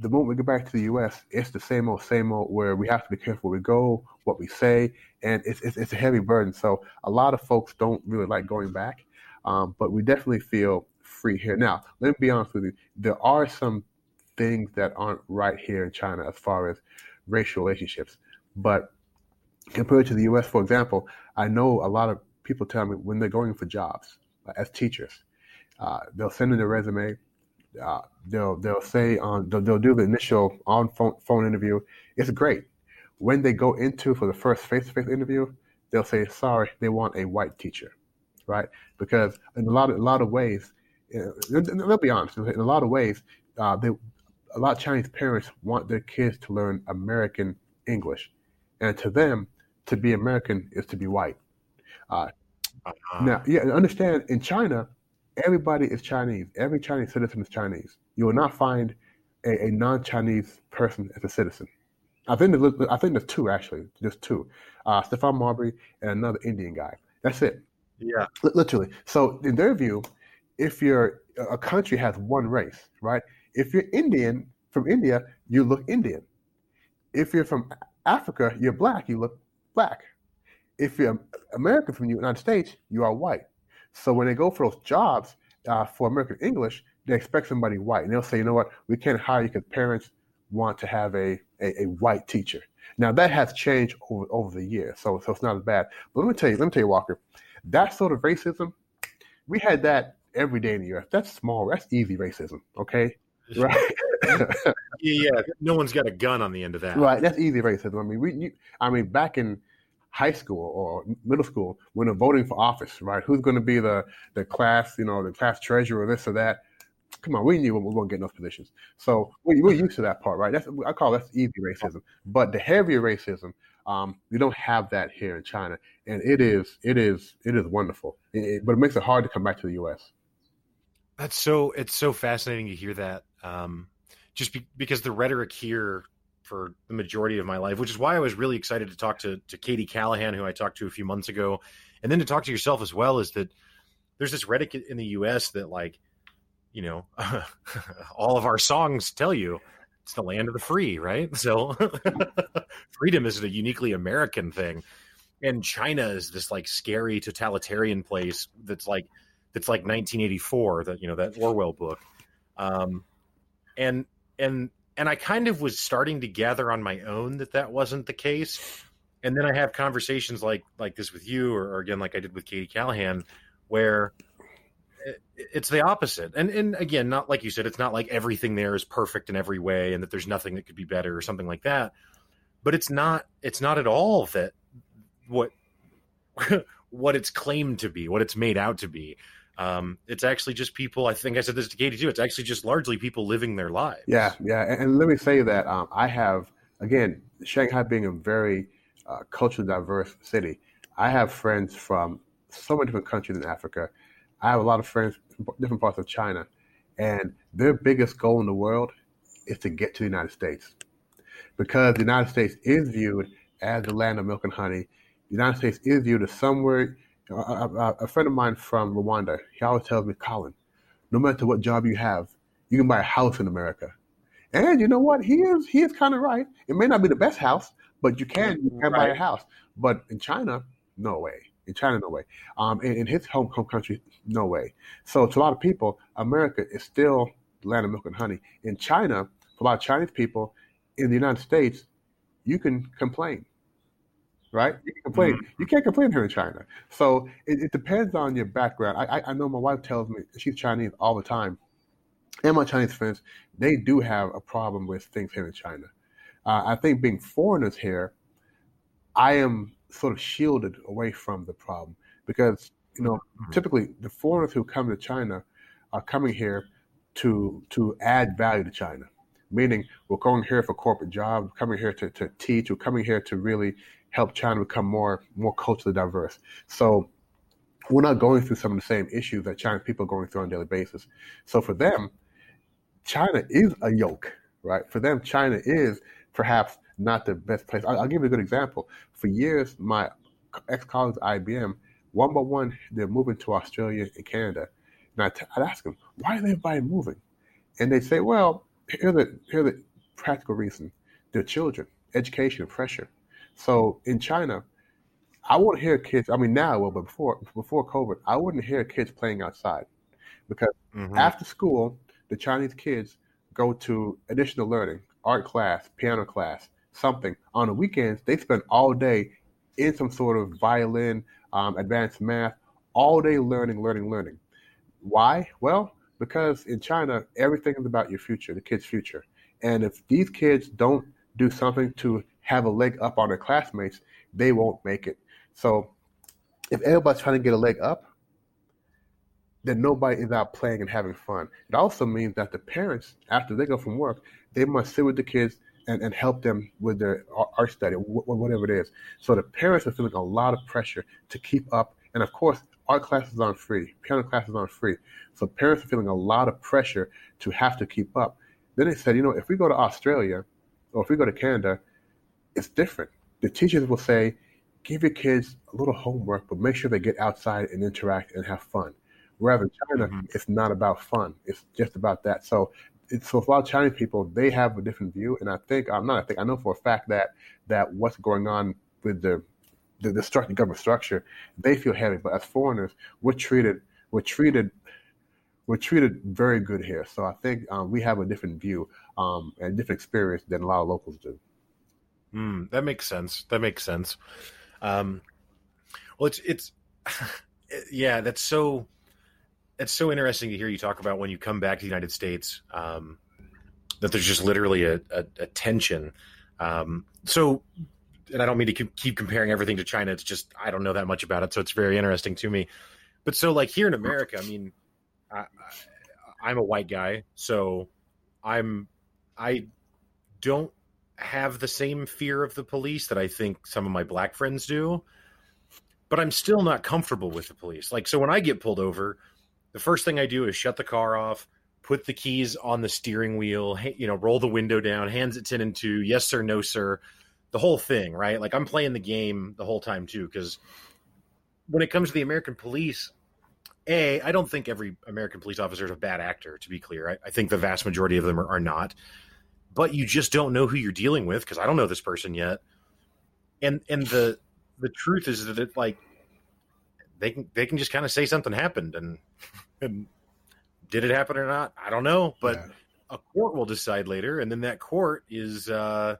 the moment we get back to the U.S., it's the same old, same old. Where we have to be careful where we go, what we say, and it's it's, it's a heavy burden. So a lot of folks don't really like going back, um, but we definitely feel free here. Now, let me be honest with you. There are some things that aren't right here in China as far as racial relationships, but compared to the U.S., for example, I know a lot of people tell me when they're going for jobs uh, as teachers, uh, they'll send in their resume uh, they'll they'll say on they'll, they'll do the initial on phone phone interview. It's great. When they go into for the first face to face interview, they'll say sorry, they want a white teacher, right? Because in a lot of a lot of ways, uh, they'll be honest. In a lot of ways, uh, they a lot of Chinese parents want their kids to learn American English, and to them, to be American is to be white. Uh, uh-huh. Now, yeah, understand in China, everybody is Chinese. Every Chinese citizen is Chinese. You will not find a, a non-Chinese person as a citizen. I think there's, I think there's two actually, just two. Uh, Stephon Marbury and another Indian guy. That's it. Yeah, L- literally. So in their view, if you're a country has one race, right? If you're Indian from India, you look Indian. If you're from Africa, you're black, you look black. if you're American from the United States, you are white. So when they go for those jobs uh, for American English, they expect somebody white, and they'll say, you know what, we can't hire you because parents want to have a, a, a, white teacher. Now that has changed over, over the years, so so it's not as bad. But let me tell you, let me tell you, Walker, that sort of racism, we had that every day in the U.S. That's small. That's easy racism. Okay, right? yeah, no one's got a gun on the end of that. Right, that's easy racism. I mean, we, you, I mean, back in high school or middle school, when they're voting for office, right? Who's going to be the the class, you know, the class treasurer, this or that? Come on, we knew we were going to get in those positions. So we, we're used to that part, right? That's I call that easy racism. But the heavier racism, um, we don't have that here in China, and it is it is it is wonderful. It, it, but it makes it hard to come back to the U.S. That's so it's so fascinating to hear that. Um, just be, because the rhetoric here for the majority of my life, which is why I was really excited to talk to to Katie Callahan, who I talked to a few months ago, and then to talk to yourself as well, is that there's this rhetoric in the U.S. that like, you know, all of our songs tell you it's the land of the free, right? So freedom is a uniquely American thing, and China is this like scary totalitarian place that's like that's like 1984, that you know that Orwell book, um, and and and I kind of was starting to gather on my own that that wasn't the case, and then I have conversations like like this with you, or, or again like I did with Katie Callahan, where it's the opposite. And and again, not like you said, it's not like everything there is perfect in every way, and that there's nothing that could be better or something like that. But it's not it's not at all that what what it's claimed to be, what it's made out to be. Um, it's actually just people. I think I said this to Katie too. It's actually just largely people living their lives. Yeah, yeah. And, and let me say that um, I have again Shanghai being a very uh, culturally diverse city. I have friends from so many different countries in Africa. I have a lot of friends from different parts of China, and their biggest goal in the world is to get to the United States because the United States is viewed as the land of milk and honey. The United States is viewed as somewhere a, a, a, friend of mine from Rwanda, he always tells me, Colin, no matter what job you have, you can buy a house in America. And you know what? He is he is kind of right. It may not be the best house, but you can you can right. buy a house. But in China, no way. In China, no way. Um, in, in, his home home country, no way. So to a lot of people, America is still the land of milk and honey. In China, for a lot of Chinese people, in the United States, you can complain right? You can complain. Mm-hmm. You can't complain here in China. So it, it depends on your background. I, I, know my wife tells me she's Chinese all the time, and my Chinese friends they do have a problem with things here in China. Uh, I think being foreigners here, I am sort of shielded away from the problem because you know mm-hmm. typically the foreigners who come to China are coming here to to add value to China meaning we're going here for corporate jobs, coming here to, to teach, we're coming here to really help China become more more culturally diverse. So we're not going through some of the same issues that Chinese people are going through on a daily basis. So for them, China is a yoke, right? For them, China is perhaps not the best place. I'll, I'll give you a good example. For years, my ex-colleagues at IBM, one by one, they're moving to Australia and Canada. And I'd, I'd ask them, why is everybody moving? And they say, well, here's the, here's the practical reason. Their children, education, pressure. So in China, I wouldn't hear kids. I mean, now I will, but before before COVID, I wouldn't hear kids playing outside because mm-hmm. after school, the Chinese kids go to additional learning, art class, piano class, something. On the weekends, they spend all day in some sort of violin, um, advanced math, all day learning, learning, learning. Why? Well, because in China, everything is about your future, the kid's future. And if these kids don't do something to have a leg up on their classmates, they won't make it. So if everybody's trying to get a leg up, then nobody is out playing and having fun. It also means that the parents, after they go from work, they must sit with the kids and, and help them with their art study, whatever it is. So the parents are feeling a lot of pressure to keep up. And of course, art classes aren't free, piano classes aren't free. So parents are feeling a lot of pressure to have to keep up. Then they said, you know, if we go to Australia or if we go to Canada, it's different. The teachers will say, give your kids a little homework, but make sure they get outside and interact and have fun. Whereas in China, mm-hmm. it's not about fun. It's just about that. So, it's, so a lot of Chinese people, they have a different view, and I think I'm not. I think I know for a fact that that what's going on with the the, the structure, government structure, they feel heavy. But as foreigners, we're treated we're treated we're treated very good here. So I think um, we have a different view um, and different experience than a lot of locals do. Mm, that makes sense. That makes sense. Um, well, it's it's yeah, that's so it's so interesting to hear you talk about when you come back to the United States. Um, that there's just literally a, a, a tension. Um, so, and I don't mean to keep comparing everything to China. It's just I don't know that much about it, so it's very interesting to me. But so, like here in America, I mean, I, I, I'm a white guy, so I'm I don't have the same fear of the police that I think some of my black friends do. But I'm still not comfortable with the police. Like, so when I get pulled over, the first thing I do is shut the car off, put the keys on the steering wheel, you know, roll the window down, hands it 10 and 2, yes, sir, no, sir, the whole thing, right? Like, I'm playing the game the whole time, too, because when it comes to the American police, a, I don't think every American police officer is a bad actor. To be clear, I, I think the vast majority of them are, are, not but you just don't know who you're dealing with because I don't know this person yet. And and the the truth is that it like they can they can just kind of say something happened and and did it happen or not? I don't know, but yeah. a court will decide later, and then that court is uh,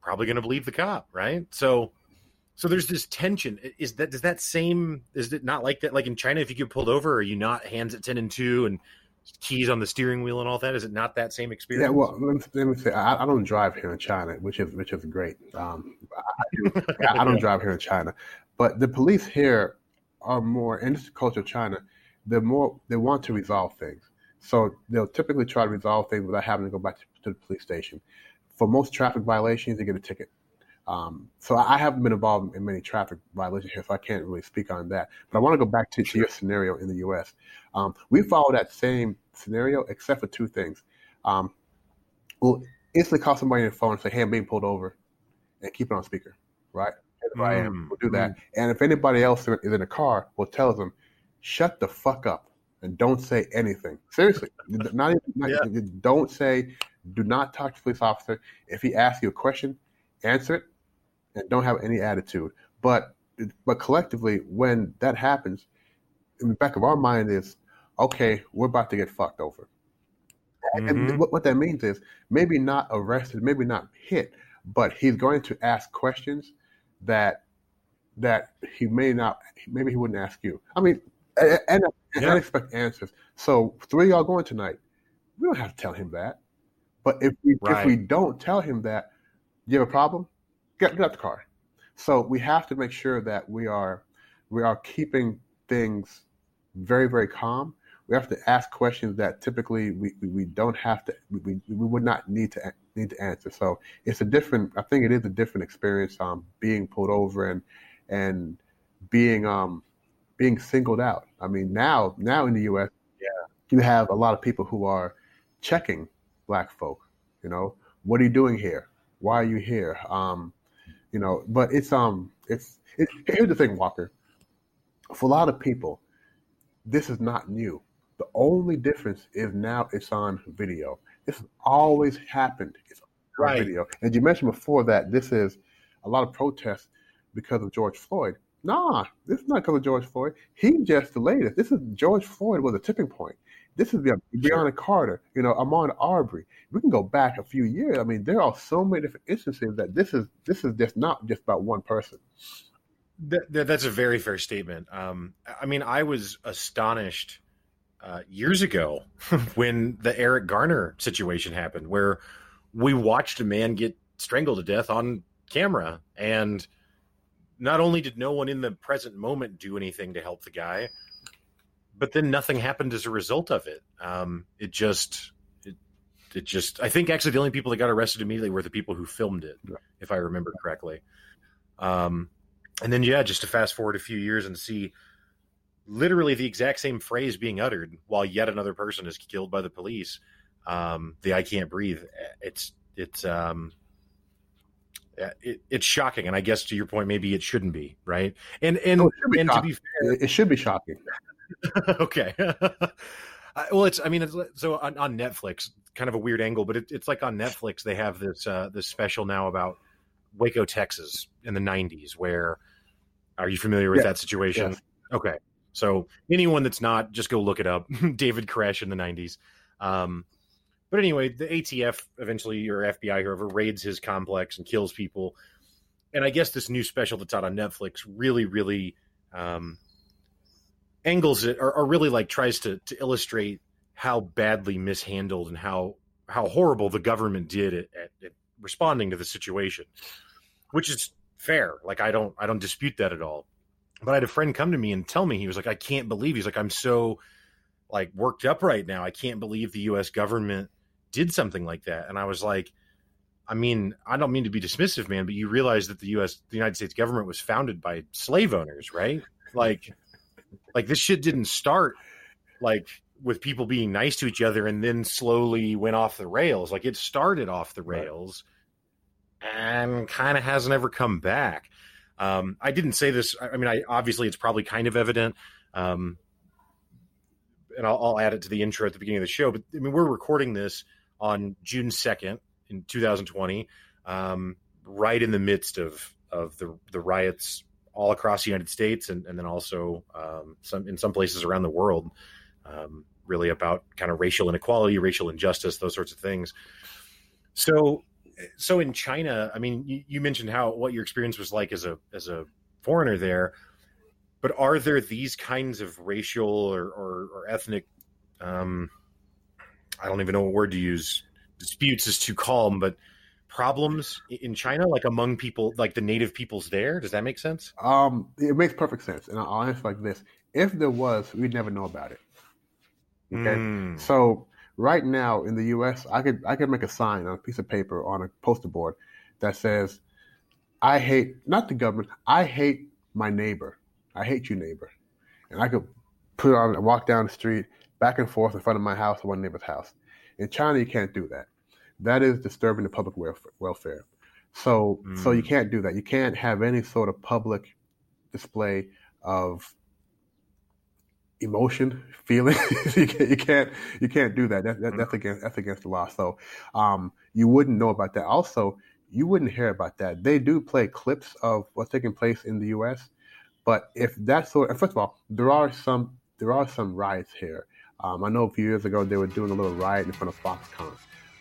probably going to believe the cop, right? So so there's this tension. Is that does that same is it not like that? Like in China, if you get pulled over, are you not hands at ten and two and keys on the steering wheel and all that? Is it not that same experience? Yeah, well, let me, let me say, I, I, don't drive here in China, which is which is great. Um, I, do, I, don't drive here in China, but the police here are more, in this culture of China, they're more they want to resolve things. So they'll typically try to resolve things without having to go back to, to the police station. For most traffic violations, they get a ticket. Um, so I haven't been involved in many traffic violations here, so I can't really speak on that. But I want to go back to, to your scenario in the U.S. Um, we follow that same scenario, except for two things. Um, we'll instantly call somebody on the phone and say, "Hey, I'm being pulled over," and keep it on speaker, right? If I am, we'll do that. Mm. And if anybody else is in a car, we'll tell them, "Shut the fuck up and don't say anything." Seriously, not even. Not, yeah. Don't say. Do not talk to the police officer. If he asks you a question, answer it and don't have any attitude. But but collectively, when that happens, in the back of our mind is, okay, we're about to get fucked over. Mm-hmm. And what, what that means is maybe not arrested, maybe not hit, but he's going to ask questions that that he may not, maybe he wouldn't ask you. I mean, and, and, yeah. expect answers. So three y'all going tonight. We don't have to tell him that. But if we right. if we don't tell him that, you have a problem get, get out the car. So we have to make sure that we are we are keeping things very very calm. We have to ask questions that typically we, we, don't have to we, we would not need to need to answer. So it's a different. I think it is a different experience. Um, being pulled over and and being um being singled out. I mean now now in the U.S. Yeah. you have a lot of people who are checking black folk. You know, what are you doing here? Why are you here? Um, you know. But it's um, it's it, here's the thing, Walker. For a lot of people, this is not new. The only difference is now it's on video. This has always happened. It's on right. video. And you mentioned before that this is a lot of protests because of George Floyd. Nah, this is not because of George Floyd. He just the latest. This is George Floyd was a tipping point. This is Breonna. Carter, you know, Ahmaud Arbery. We can go back a few years. I mean, there are so many different instances that this is this is just not just about one person. That, that, that's a very fair statement. Um, I mean, I was astonished uh, years ago when the Eric Garner situation happened, where we watched a man get strangled to death on camera, and not only did no one in the present moment do anything to help the guy, but then nothing happened as a result of it. Um, it just, it, it just. I think actually the only people that got arrested immediately were the people who filmed it, if I remember correctly. Um, and then yeah, just to fast forward a few years and see literally the exact same phrase being uttered while yet another person is killed by the police. Um, the "I can't breathe." It's it's um, it, it's shocking, and I guess to your point, maybe it shouldn't be right. And and oh, and to be fair, it should be shocking. okay. well, it's I mean, it's, so on, on, Netflix, kind of a weird angle, but it, it's like on Netflix they have this uh, this special now about Waco, Texas, in the '90s, where Are you familiar with that situation? Yes. Okay. So anyone that's not, just go look it up. David Koresh in the '90s. Um, but anyway, the ATF eventually, or FBI, whoever, raids his complex and kills people. And I guess this new special that's out on Netflix really, really um, angles it, or, or really like tries to to illustrate how badly mishandled and how how horrible the government did at, at, at responding to the situation, which is fair. Like I don't I don't dispute that at all. But I had a friend come to me and tell me he was like, I can't believe he's like, I'm so like worked up right now. I can't believe the U.S. government did something like that. And I was like, I mean, I don't mean to be dismissive, man, but you realize that the U.S. the United States government was founded by slave owners, right? Like, like this shit didn't start like with people being nice to each other and then slowly went off the rails. Like it started off the Right. rails and kind of hasn't ever come back. Um, I didn't say this. I mean, I obviously it's probably kind of evident. Um, and I'll, I'll add it to the intro at the beginning of the show. But I mean, we're recording this on June second in 2020, um, right in the midst of of the the riots all across the United States, and, and then also um, some in some places around the world. Um, really about kind of racial inequality, racial injustice, those sorts of things. So, so in China, I mean, you, you mentioned how what your experience was like as a as a foreigner there, but are there these kinds of racial or, or, or ethnic um, I don't even know what word to use. Disputes is too calm, but problems in China, like among people, like the native peoples there. Does that make sense? Um, it makes perfect sense, and I'll answer like this: If there was, we'd never know about it. Okay. Mm. So right now in the U.S., I could I could make a sign on a piece of paper on a poster board that says, "I hate not the government. I hate my neighbor. I hate you, neighbor," and I could put it on and walk down the street back and forth in front of my house or one neighbor's house. In China, you can't do that. That is disturbing the public welfare. So so you Mm. can't do that. You can't have any sort of public display of emotion, feeling. you, can't, you can't do that. that, that that's against that's against the law. So um, you wouldn't know about that. Also, you wouldn't hear about that. They do play clips of what's taking place in the U.S. But if that sort, and first of all, there are some there are some riots here. Um, I know a few years ago they were doing a little riot in front of Foxconn,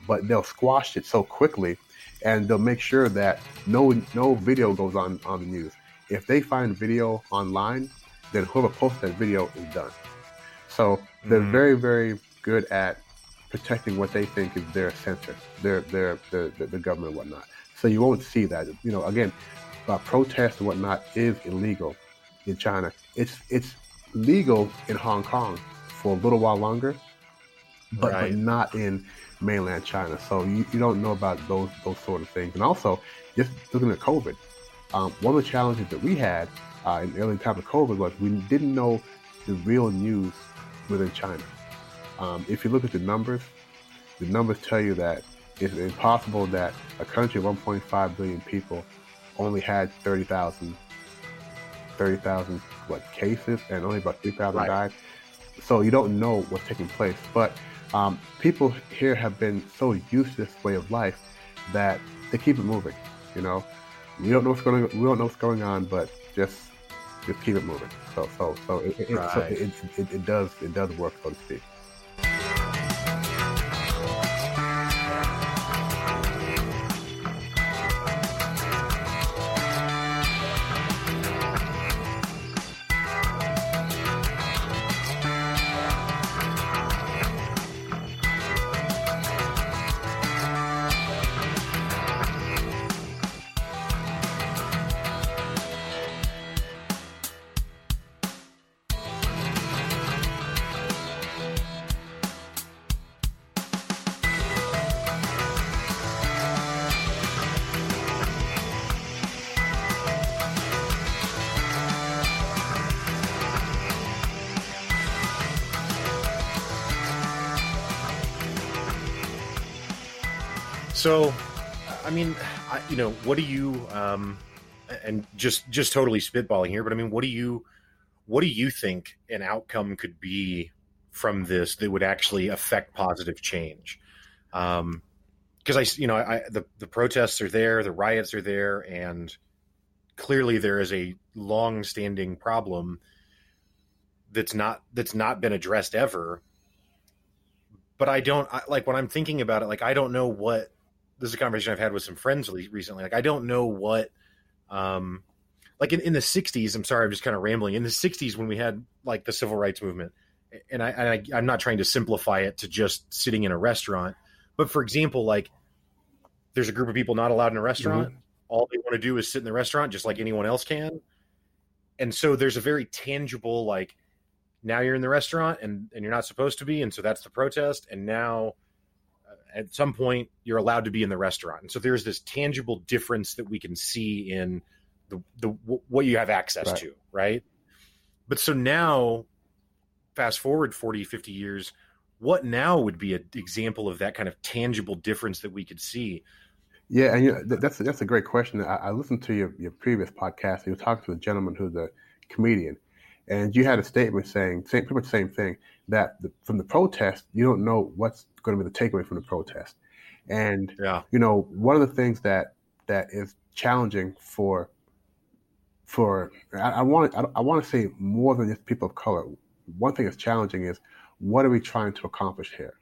but they'll squash it so quickly, and they'll make sure that no no video goes on on the news. If they find video online, then whoever posted that video is done. So they're Mhm. very very good at protecting what they think is their center, their their the, the, the government and whatnot. So you won't see that. You know, again, uh, protest and whatnot is illegal in China. It's it's legal in Hong Kong for a little while longer, but, Right. but not in mainland China. So you, you don't know about those those sort of things. And also, just looking at COVID, um, one of the challenges that we had uh, in the early time of COVID was we didn't know the real news within China. Um, if you look at the numbers, the numbers tell you that it's impossible that a country of 1.5 billion people only had 30,000 30,000 what cases and only about 3,000 Right. died. So you don't know what's taking place. But um, people here have been so used to this way of life that they keep it moving. You know, we don't know what's going. We don't know what's going on, but just just keep it moving. So so so it it, it, so Right. it, it, it does it does work, so to speak. What do you, um, and just just totally spitballing here, but I mean, what do you, what do you think an outcome could be from this that would actually affect positive change? Um, because I, you know, I the the protests are there, the riots are there, and clearly there is a long-standing problem that's not that's not been addressed ever. But I don't I, like when I'm thinking about it. Like I don't know what this is a conversation I've had with some friends recently. Like I don't know what, um, like in, in the '60s. I'm sorry, I'm just kind of rambling. In the '60s, when we had like the civil rights movement, and I, I I'm not trying to simplify it to just sitting in a restaurant, but for example, like there's a group of people not allowed in a restaurant. Mm-hmm. All they want to do is sit in the restaurant just like anyone else can. And so there's a very tangible like now you're in the restaurant and, and you're not supposed to be and so that's the protest and now at some point you're allowed to be in the restaurant. And so there's this tangible difference that we can see in the, the what you have access right. to right? But so now fast forward 40 50 years what now would be an example of that kind of tangible difference that we could see? Yeah and you know, that's that's a great question. I, I listened to your, your previous podcast you were talking to a gentleman who's a comedian and you had a statement saying same, pretty much the same thing that the, from the protest, you don't know what's going to be the takeaway from the protest. And yeah. you know, one of the things that that is challenging for for I, want I, I want to say more than just people of color. One thing that's challenging is what are we trying to accomplish here?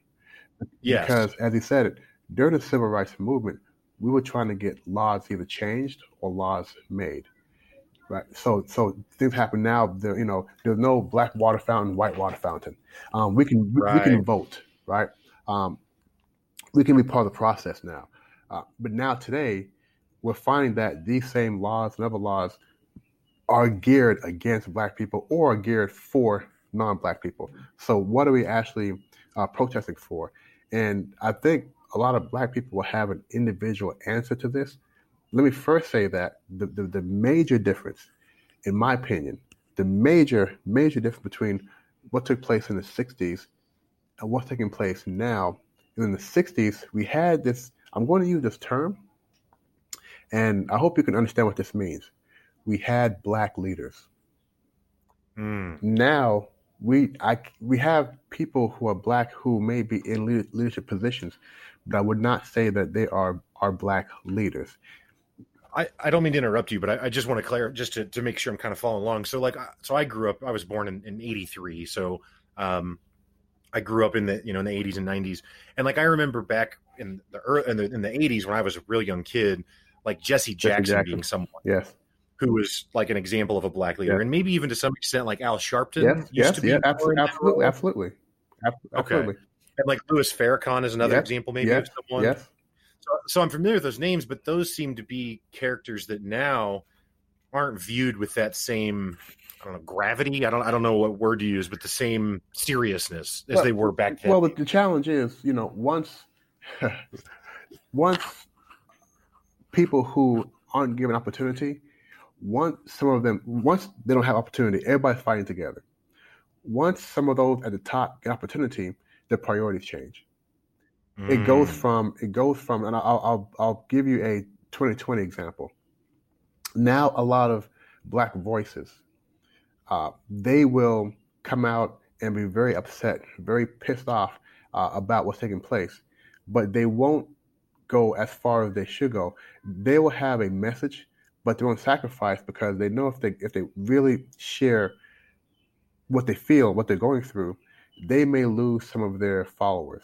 Yes. Because as he said it, during the civil rights movement, we were trying to get laws either changed or laws made. Right. So so things happen now. There, you know, there's no black water fountain, white water fountain. Um, we can right. we, can vote. Right. Um, we can be part of the process now. Uh, but now today, we're finding that these same laws and other laws are geared against black people or are geared for non-black people. So what are we actually uh, protesting for? And I think a lot of black people will have an individual answer to this let me first say that the, the, the, major difference, in my opinion, the major, major difference between what took place in the 60s and what's taking place now. In the 60s, we had this, I'm going to use this term, and I hope you can understand what this means. We had black leaders. Mm. Now, we I, we have people who are black who may be in leadership positions, but I would not say that they are are black leaders. I, I don't mean to interrupt you, but I, I just want to clarify just to, to make sure I'm kind of following along. So like, so I grew up, I was born in, in 83. So, um, I grew up in the, you know, in the eighties and nineties. And like, I remember back in the early, in the, in the eighties when I was a real young kid, like Jesse Jackson, Jackson. being someone yes. who was like an example of a black leader. And maybe even to some extent, like Al Sharpton yes, used yes, to be. Yeah, absolutely. Absolutely. Absolutely. absolutely. Okay. And like Louis Farrakhan is another example, maybe yes, of someone. Yes so, so I'm familiar with those names, but those seem to be characters that now aren't viewed with that same I don't know gravity. I don't I don't know what word to use, but the same seriousness as well, they were back then. Well, the challenge is, you know, once once people who aren't given opportunity, once some of them once they don't have opportunity, everybody's fighting together. Once some of those at the top get opportunity, their priorities change. Mm. It goes mm. from it goes from, and I'll, I'll I'll give you a 2020 example. Now, a lot of black voices, uh, they will come out and be very upset, very pissed off uh, about what's taking place, but they won't go as far as they should go. They will have a message, but they won't sacrifice because they know if they if they really share what they feel, what they're going through, they may lose some of their followers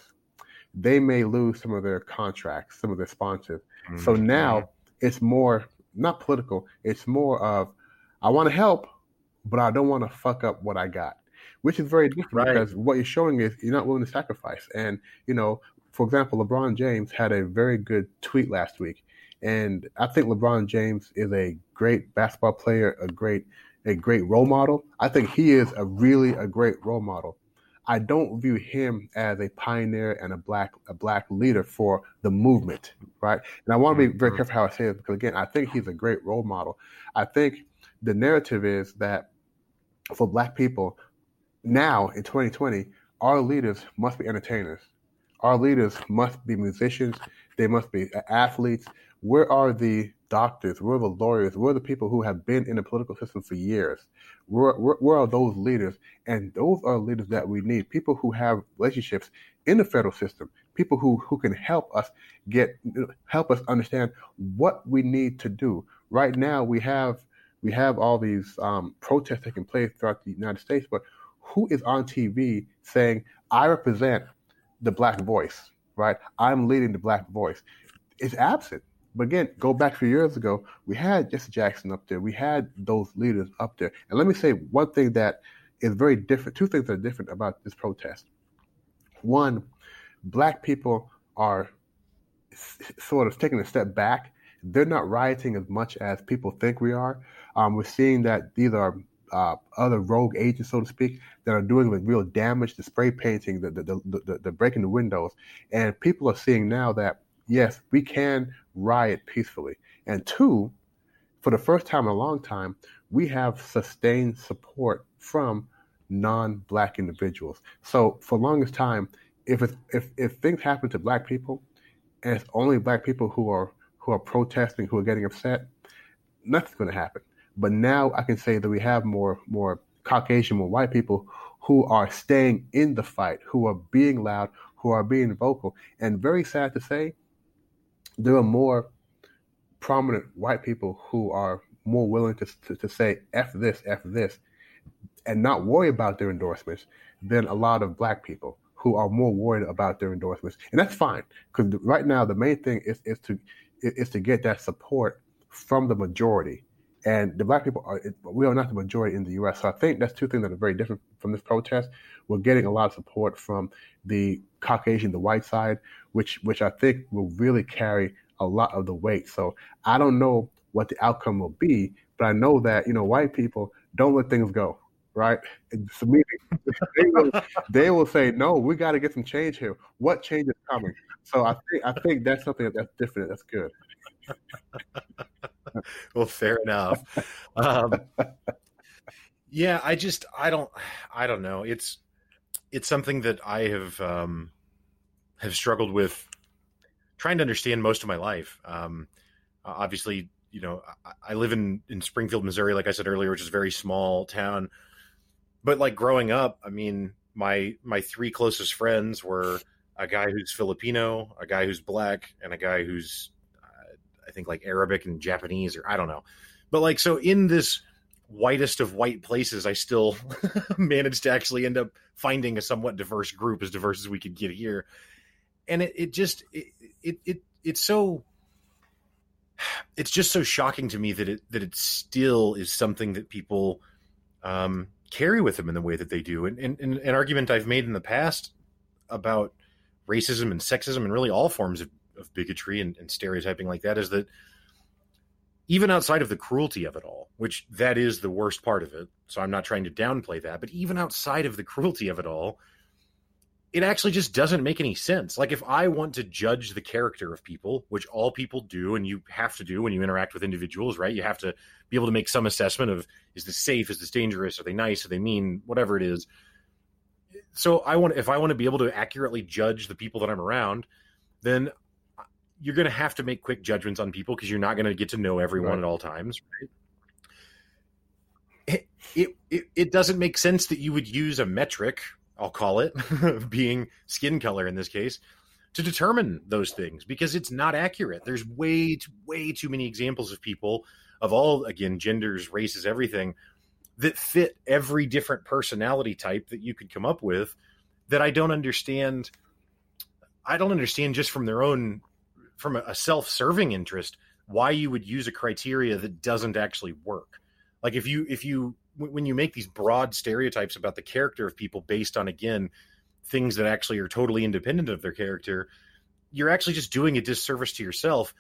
they may lose some of their contracts, some of their sponsors. Mm-hmm. So now it's more not political. It's more of I want to help, but I don't want to fuck up what I got, which is very different right. because what you're showing is you're not willing to sacrifice. And you know, for example, LeBron James had a very good tweet last week, and I think LeBron James is a great basketball player, a great a great role model. I think he is a really a great role model. I don't view him as a pioneer and a black a black leader for the movement, right? And I want to be very mm-hmm. careful how I say it because again, I think he's a great role model. I think the narrative is that for black people now in 2020, our leaders must be entertainers. Our leaders must be musicians. They must be athletes. Where are the doctors, we're the lawyers, we're the people who have been in the political system for years. We're, we're, we're those leaders, and those are leaders that we need. People who have relationships in the federal system, people who, who can help us get help us understand what we need to do. Right now, we have we have all these um, protests taking place throughout the United States, but who is on TV saying, "I represent the black voice"? Right? I'm leading the black voice. It's absent. But again, go back a few years ago, we had Jesse Jackson up there. We had those leaders up there. And let me say one thing that is very different. Two things that are different about this protest. One, black people are sort of taking a step back. They're not rioting as much as people think we are. Um, we're seeing that these are uh, other rogue agents, so to speak, that are doing like real damage, the spray painting, the the, the, the, the breaking the windows. And people are seeing now that yes, we can riot peacefully. And two, for the first time in a long time, we have sustained support from non-black individuals. So for longest time, if if if things happen to black people, and it's only black people who are who are protesting, who are getting upset, nothing's going to happen. But now I can say that we have more more Caucasian, more white people who are staying in the fight, who are being loud, who are being vocal. And very sad to say, there are more prominent white people who are more willing to, to, to say F this, F this, and not worry about their endorsements than a lot of black people who are more worried about their endorsements. And that's fine, because right now the main thing is, is to is to get that support from the majority. And the black people are we are not the majority in the U.S. So I think that's two things that are very different from this protest. We're getting a lot of support from the Caucasian, the white side, which which I think will really carry a lot of the weight. So I don't know what the outcome will be, but I know that you know white people don't let things go. Right? So they, will, they will say, "No, we got to get some change here. What change is coming?" So I think I think that's something that's different. That's good. well, fair enough. Um, yeah, I just I don't I don't know. It's it's something that I have um, have struggled with trying to understand most of my life. Um, obviously, you know, I, I, live in in Springfield, Missouri, like I said earlier, which is a very small town. But like growing up, I mean, my my three closest friends were a guy who's Filipino, a guy who's black, and a guy who's uh, I think like Arabic and Japanese, or I don't know. But like, so in this whitest of white places, I still managed to actually end up finding a somewhat diverse group, as diverse as we could get here. And it, it just it, it it it's so it's just so shocking to me that it that it still is something that people um, carry with them in the way that they do. And, and, and, an argument I've made in the past about racism and sexism and really all forms of, of bigotry and, and stereotyping like that is that even outside of the cruelty of it all, which that is the worst part of it. So I'm not trying to downplay that, but even outside of the cruelty of it all, it actually just doesn't make any sense. Like if I want to judge the character of people, which all people do and you have to do when you interact with individuals, right? You have to be able to make some assessment of is this safe, is this dangerous, are they nice, are they mean, whatever it is. So I want if I want to be able to accurately judge the people that I'm around, then you're going to have to make quick judgments on people because you're not going to get to know everyone right. at all times, right? It, it, it it doesn't make sense that you would use a metric I'll call it, being skin color in this case, to determine those things because it's not accurate. There's way, too, way too many examples of people of all, again, genders, races, everything that fit every different personality type that you could come up with that I don't understand. I don't understand just from their own, from a self serving interest, why you would use a criteria that doesn't actually work. Like if you, if you, when you make these broad stereotypes about the character of people based on again things that actually are totally independent of their character you're actually just doing a disservice to yourself.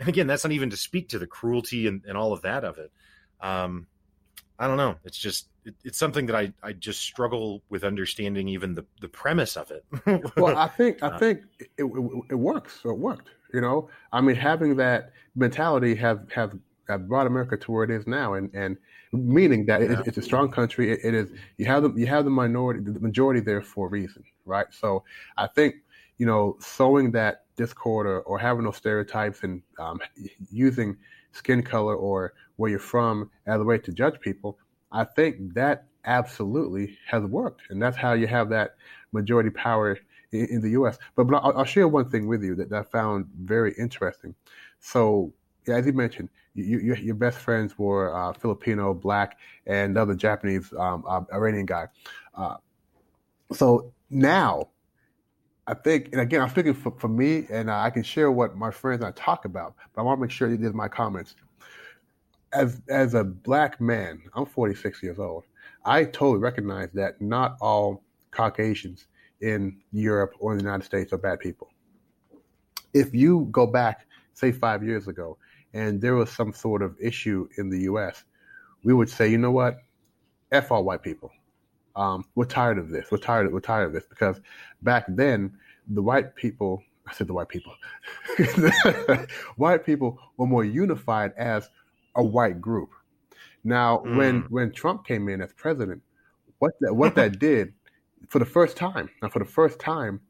And again that's not even to speak to the cruelty and, and all of that of it. Um, i don't know. It's just it, it's something that i i just struggle with understanding even the the premise of it well i think i think it, it, it works it worked you know i mean having that mentality have have have brought america to where it is now and and meaning that yeah. it's a strong country. It, it is you have the you have the minority, the majority there for a reason, right? So I think you know sowing that discord or, or having those stereotypes and um, using skin color or where you're from as a way to judge people, I think that absolutely has worked, and that's how you have that majority power in, in the U.S. But, but I'll, I'll, share one thing with you that, that I found very interesting. So, yeah, as you mentioned, you, you, your best friends were uh, Filipino, black, and another Japanese um, uh, Iranian guy. Uh, so now, I think, and again, I'm speaking for, for me, and I can share what my friends and I talk about, but I want to make sure these are my comments. As as a black man, I'm 46 years old. I totally recognize that not all Caucasians in Europe or in the United States are bad people. If you go back, say five years ago, and there was some sort of issue in the U.S., we would say, you know what, f all white people. Um, we're tired of this. We're tired. Of, we're tired of this because back then the white people. I said the white people. white people were more unified as a white group. Now, mm. when when Trump came in as president, what that what that did for the first time, now for the first time,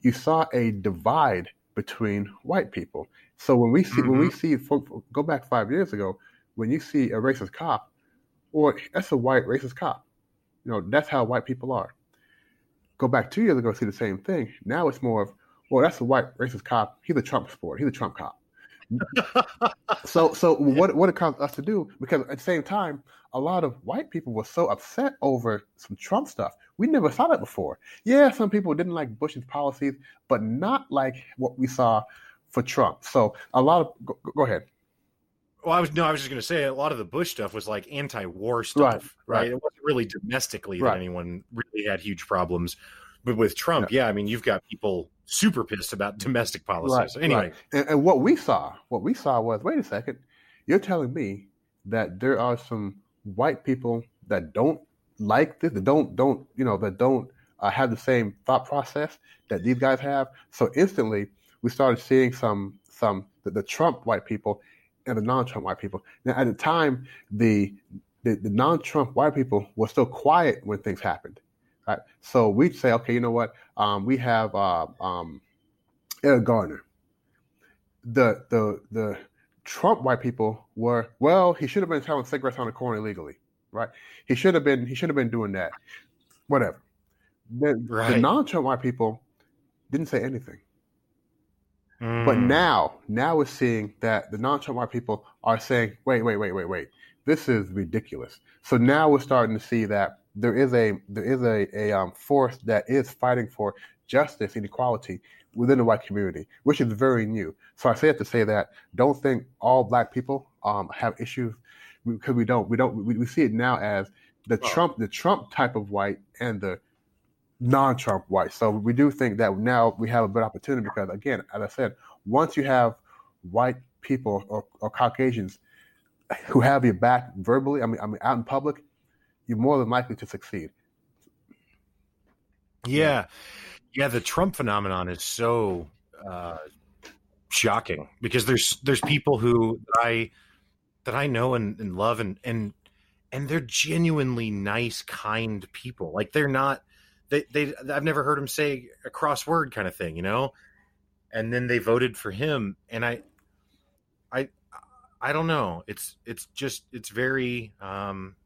you saw a divide between white people. So when we see mm-hmm. when we mm-hmm. see go back five years ago, when you see a racist cop, or that's a white racist cop, you know that's how white people are. Go back two years ago, see the same thing. Now it's more of, well, that's a white racist cop. He's a Trump supporter. He's a Trump cop. So so what what it caused us to do because at the same time a lot of white people were so upset over some Trump stuff. We never saw that before. Yeah, some people didn't like Bush's policies, but not like what we saw for Trump. So a lot of go, go ahead. Well, I was no, I was just going to say a lot of the Bush stuff was like anti-war stuff, right? right? right. It wasn't really domestically right. that anyone really had huge problems, but with Trump, yeah, yeah I mean, you've got people super pissed about domestic policies. Right, so anyway, right. and, and, what we saw, what we saw was, wait a second, you're telling me that there are some white people that don't like this, that don't don't you know that don't uh, have the same thought process that these guys have. So instantly, we started seeing some some the, the Trump white people and the non-Trump white people. Now, at the time, the the, the non-Trump white people were still quiet when things happened. So we'd say, okay, you know what? Um, we have uh, um, Eric Garner. The the the Trump white people were well. He should have been selling cigarettes on the corner illegally, right? He should have been he should have been doing that. Whatever. The, right. the non-Trump white people didn't say anything. Mm. But now, now we're seeing that the non-Trump white people are saying, "Wait, wait, wait, wait, wait! This is ridiculous." So now we're starting to see that there is a there is a, a um, force that is fighting for justice and equality within the white community, which is very new. So I say it to say that don't think all black people um, have issues because we don't. We don't. We, we see it now as the. Trump the Trump type of white and the non-Trump white. So we do think that now we have a good opportunity because again, as I said, once you have white people or, or Caucasians who have your back verbally, I mean, I mean, out in public, you're more than likely to succeed. Yeah. Yeah, the Trump phenomenon is so uh, shocking because there's there's people who I that I know and, and love and and and they're genuinely nice, kind people. Like they're not they they I've never heard them say a crossword kind of thing, you know. And then they voted for him, and I I I don't know. It's it's just it's very um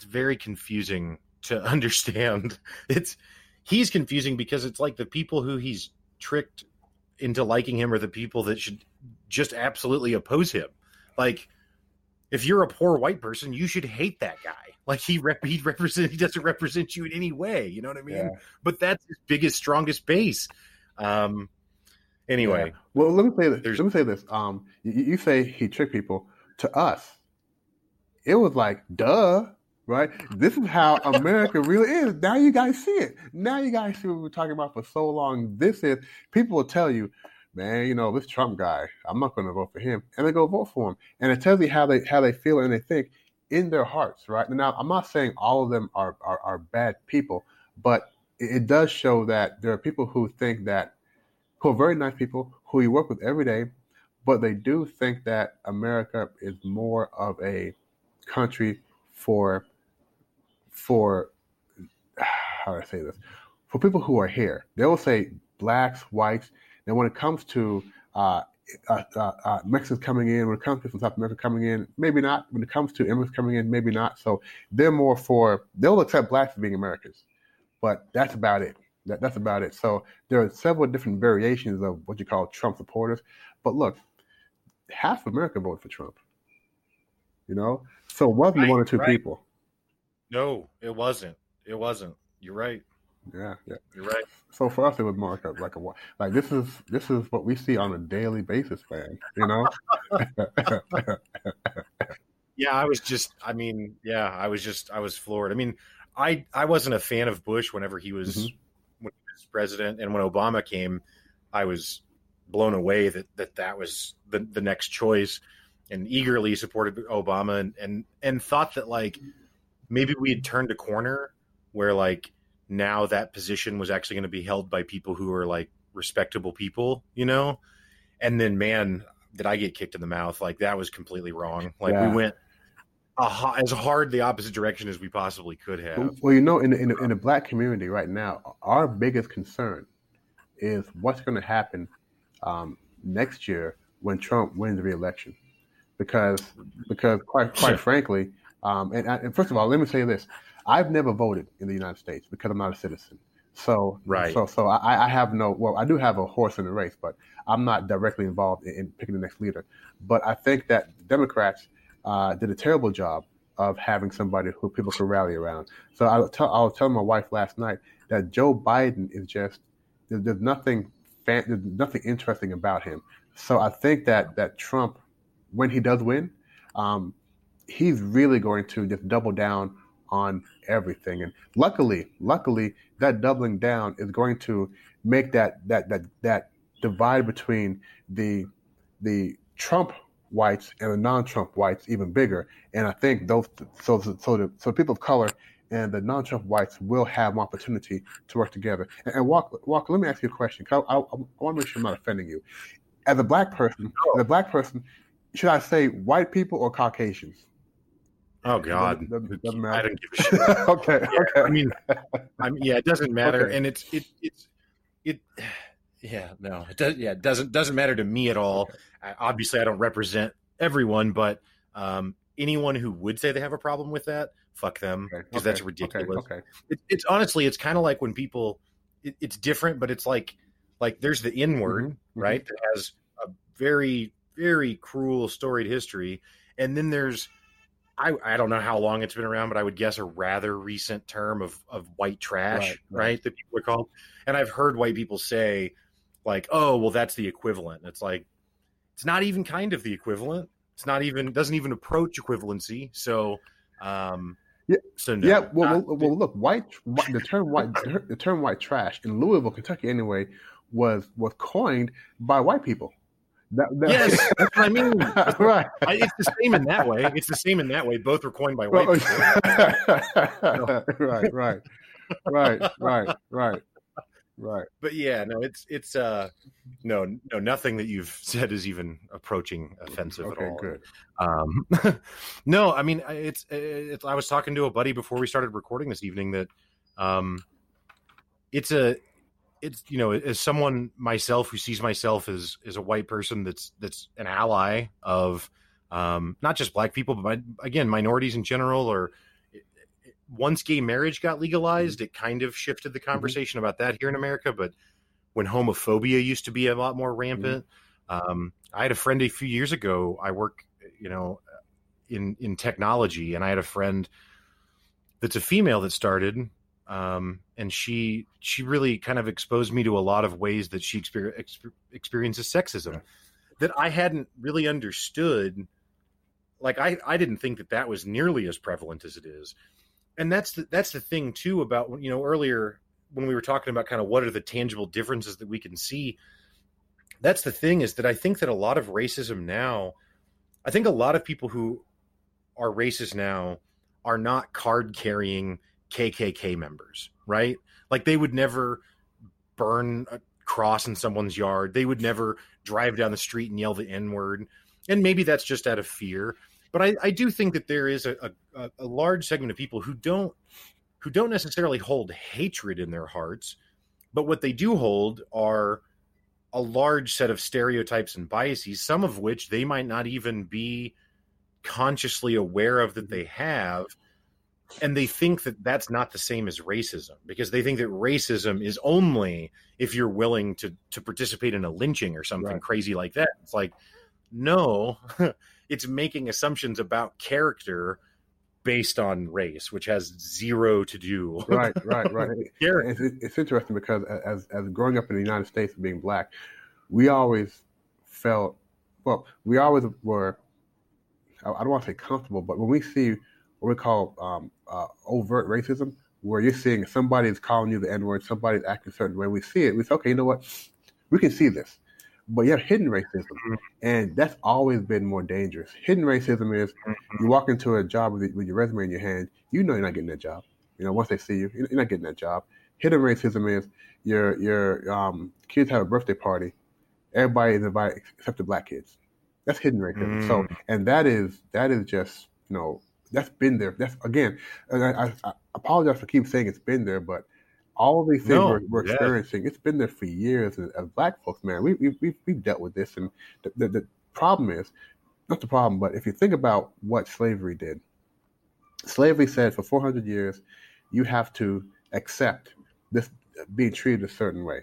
it's very confusing to understand. It's he's confusing because it's like the people who he's tricked into liking him are the people that should just absolutely oppose him. Like if you're a poor white person, you should hate that guy. Like he rep- he represent he doesn't represent you in any way. You know what I mean? Yeah. But that's his biggest, strongest base. Um. Anyway, yeah. well, let me say this. Let me say this. Um, you, you say he tricked people. To us, it was like, duh right? This is how America really is. Now you guys see it. Now you guys see what we were talking about for so long. This is people will tell you, man, you know, this Trump guy, I'm not going to vote for him, and they go vote for him, and it tells you how they how they feel and they think in their hearts, right? Now, I'm not saying all of them are are, are bad people, but it does show that there are people who think that who are very nice people who you work with every day, but they do think that America is more of a country for for how do I say this? For people who are here, they will say blacks, whites. And when it comes to uh, uh, uh, uh, Mexicans coming in, when it comes to from South America coming in, maybe not. When it comes to immigrants coming in, maybe not. So they're more for they'll accept blacks as being Americans, but that's about it. That, that's about it. So there are several different variations of what you call Trump supporters. But look, half of America voted for Trump. You know, so it wasn't Right, one or two right. people. No, it wasn't. It wasn't. You're right. Yeah, yeah. You're right. So for us, it was mark like a like a like this is this is what we see on a daily basis, man. You know. Yeah, I was just. I mean, yeah, I was just. I was floored. I mean, I I wasn't a fan of Bush whenever he was Mhm. when he was president, and when Obama came, I was blown away that that that was the the next choice, and eagerly supported Obama, and and and thought that like maybe we had turned a corner where like now that position was actually going to be held by people who are like respectable people, you know, and then man, did I get kicked in the mouth? Like that was completely wrong. Like Yeah. we went a, ho- as hard the opposite direction as we possibly could have. Well, you know, in the, in, in the black community right now, our biggest concern is what's going to happen um, next year when Trump wins the reelection, because because quite quite frankly, um, and, I- and first of all, let me say this: I've never voted in the United States because I'm not a citizen. So Right. so so I, I have no well, I do have a horse in the race, but I'm not directly involved in, in picking the next leader. But I think that Democrats uh, did a terrible job of having somebody who people could rally around. So I was, tell, I was telling my wife last night that Joe Biden is just there's, there's nothing fan, there's nothing interesting about him. So I think that that Trump, when he does win, um, he's really going to just double down on everything. And luckily, luckily, that doubling down is going to make that that that that divide between the the Trump whites and the non-Trump whites even bigger. And I think those so so the so people of color and the non-Trump whites will have more opportunity to work together. And, and Walker, Walker, let me ask you a question. I, I, I want to make sure I'm not offending you. As a black person, as a black person, should I say white people or Caucasians? Oh God, Doesn't- doesn't I matter. don't give a shit. okay, Yeah, okay. I mean, I mean, yeah, it doesn't matter, Okay. and it's it it's it. Yeah, no, it does. Yeah, it doesn't doesn't matter to me at all. I, obviously, I don't represent everyone, but um, anyone who would say they have a problem with that, fuck them, because Okay, that's ridiculous. Okay, okay. It, it's honestly, it's kind of like when people, it, it's different, but it's like like there's the N word, Mhm, mhm. right? That has a very very cruel storied history, and then there's I, I don't know how long it's been around, but I would guess a rather recent term of, of white trash, Right, right, right. That people are called. And I've heard white people say, like, oh, well, that's the equivalent. And it's like, it's not even kind of the equivalent. It's not even, doesn't even approach equivalency. So, um, Yeah, so no. yeah, well, well, well, look, white, white the term white the term white trash in Louisville, Kentucky, anyway, was was coined by white people. That, that, yes, that's what I mean. right. I, it's the same in that way. It's the same in that way. Both were coined by white Well, people. right, right, right, right, right, right. but yeah, no, it's it's uh no no nothing that you've said is even approaching offensive Okay, at all. good. Um, no, I mean it's, it's. I was talking to a buddy before we started recording this evening that, um, it's a, it's you know as someone myself who sees myself as as a white person that's that's an ally of, um, not just black people but my, again minorities in general or. Eh, eh, once gay marriage got legalized, mm-hmm. it kind of shifted the mm-hmm. conversation about that here in America. But when homophobia used to be a lot more mm-hmm. rampant, um, I had a friend a few years ago. I work, eh, you know, in in technology, and I had a friend that's a female that started, um, and she she really kind of exposed me to a lot of ways that she exper- exper- experiences sexism Yeah. that I hadn't really understood. Like I I didn't think that that was nearly as prevalent as it is, and that's the, that's the thing too about you know earlier when we were talking about kind of what are the tangible differences that we can see that's the thing is that I think that a lot of racism now, I think a lot of people who are racist now are not card carrying KKK members, right? Like they would never burn a cross in someone's yard. They would never drive down the street and yell the N word. And maybe that's just out of fear. But I, I do think that there is a, a, a large segment of people who don't who don't necessarily hold hatred in their hearts, but what they do hold are a large set of stereotypes and biases, some of which they might not even be consciously aware of that they mm-hmm. have. And they think that that's not the same as racism because they think that racism is only if you're willing to to participate in a lynching or something right. crazy like that. It's like, no, it's making assumptions about character based on race, which has zero to do. Right, right, right. it's, it's, interesting because as as growing up in the United States and being black, we always felt well. We always were. I don't want to say comfortable, but when we see what we call um, uh, overt racism, where you're seeing somebody is calling you the N word, somebody's acting a certain way, we see it. We say, okay, you know what? We can see this but you have hidden racism, mm-hmm. and that's always been more dangerous. Hidden racism is mm-hmm. you walk into a job with, with, your resume in your hand, you know you're not getting that job. You know, once they see you, you're not getting that job. Hidden racism is your your um, kids have a birthday party, everybody is invited except the black kids. That's hidden racism. Mm. So, and that is that is just you know that's been there. That's again, I, I, I apologize for keep saying it's been there, but all these things no, we're, we're yeah. experiencing, it's been there for years. As, as black folks, man, we, we, we've, we've dealt with this. And the, the, the problem is, not the problem, but if you think about what slavery did, slavery said for 400 years, you have to accept this being treated a certain way.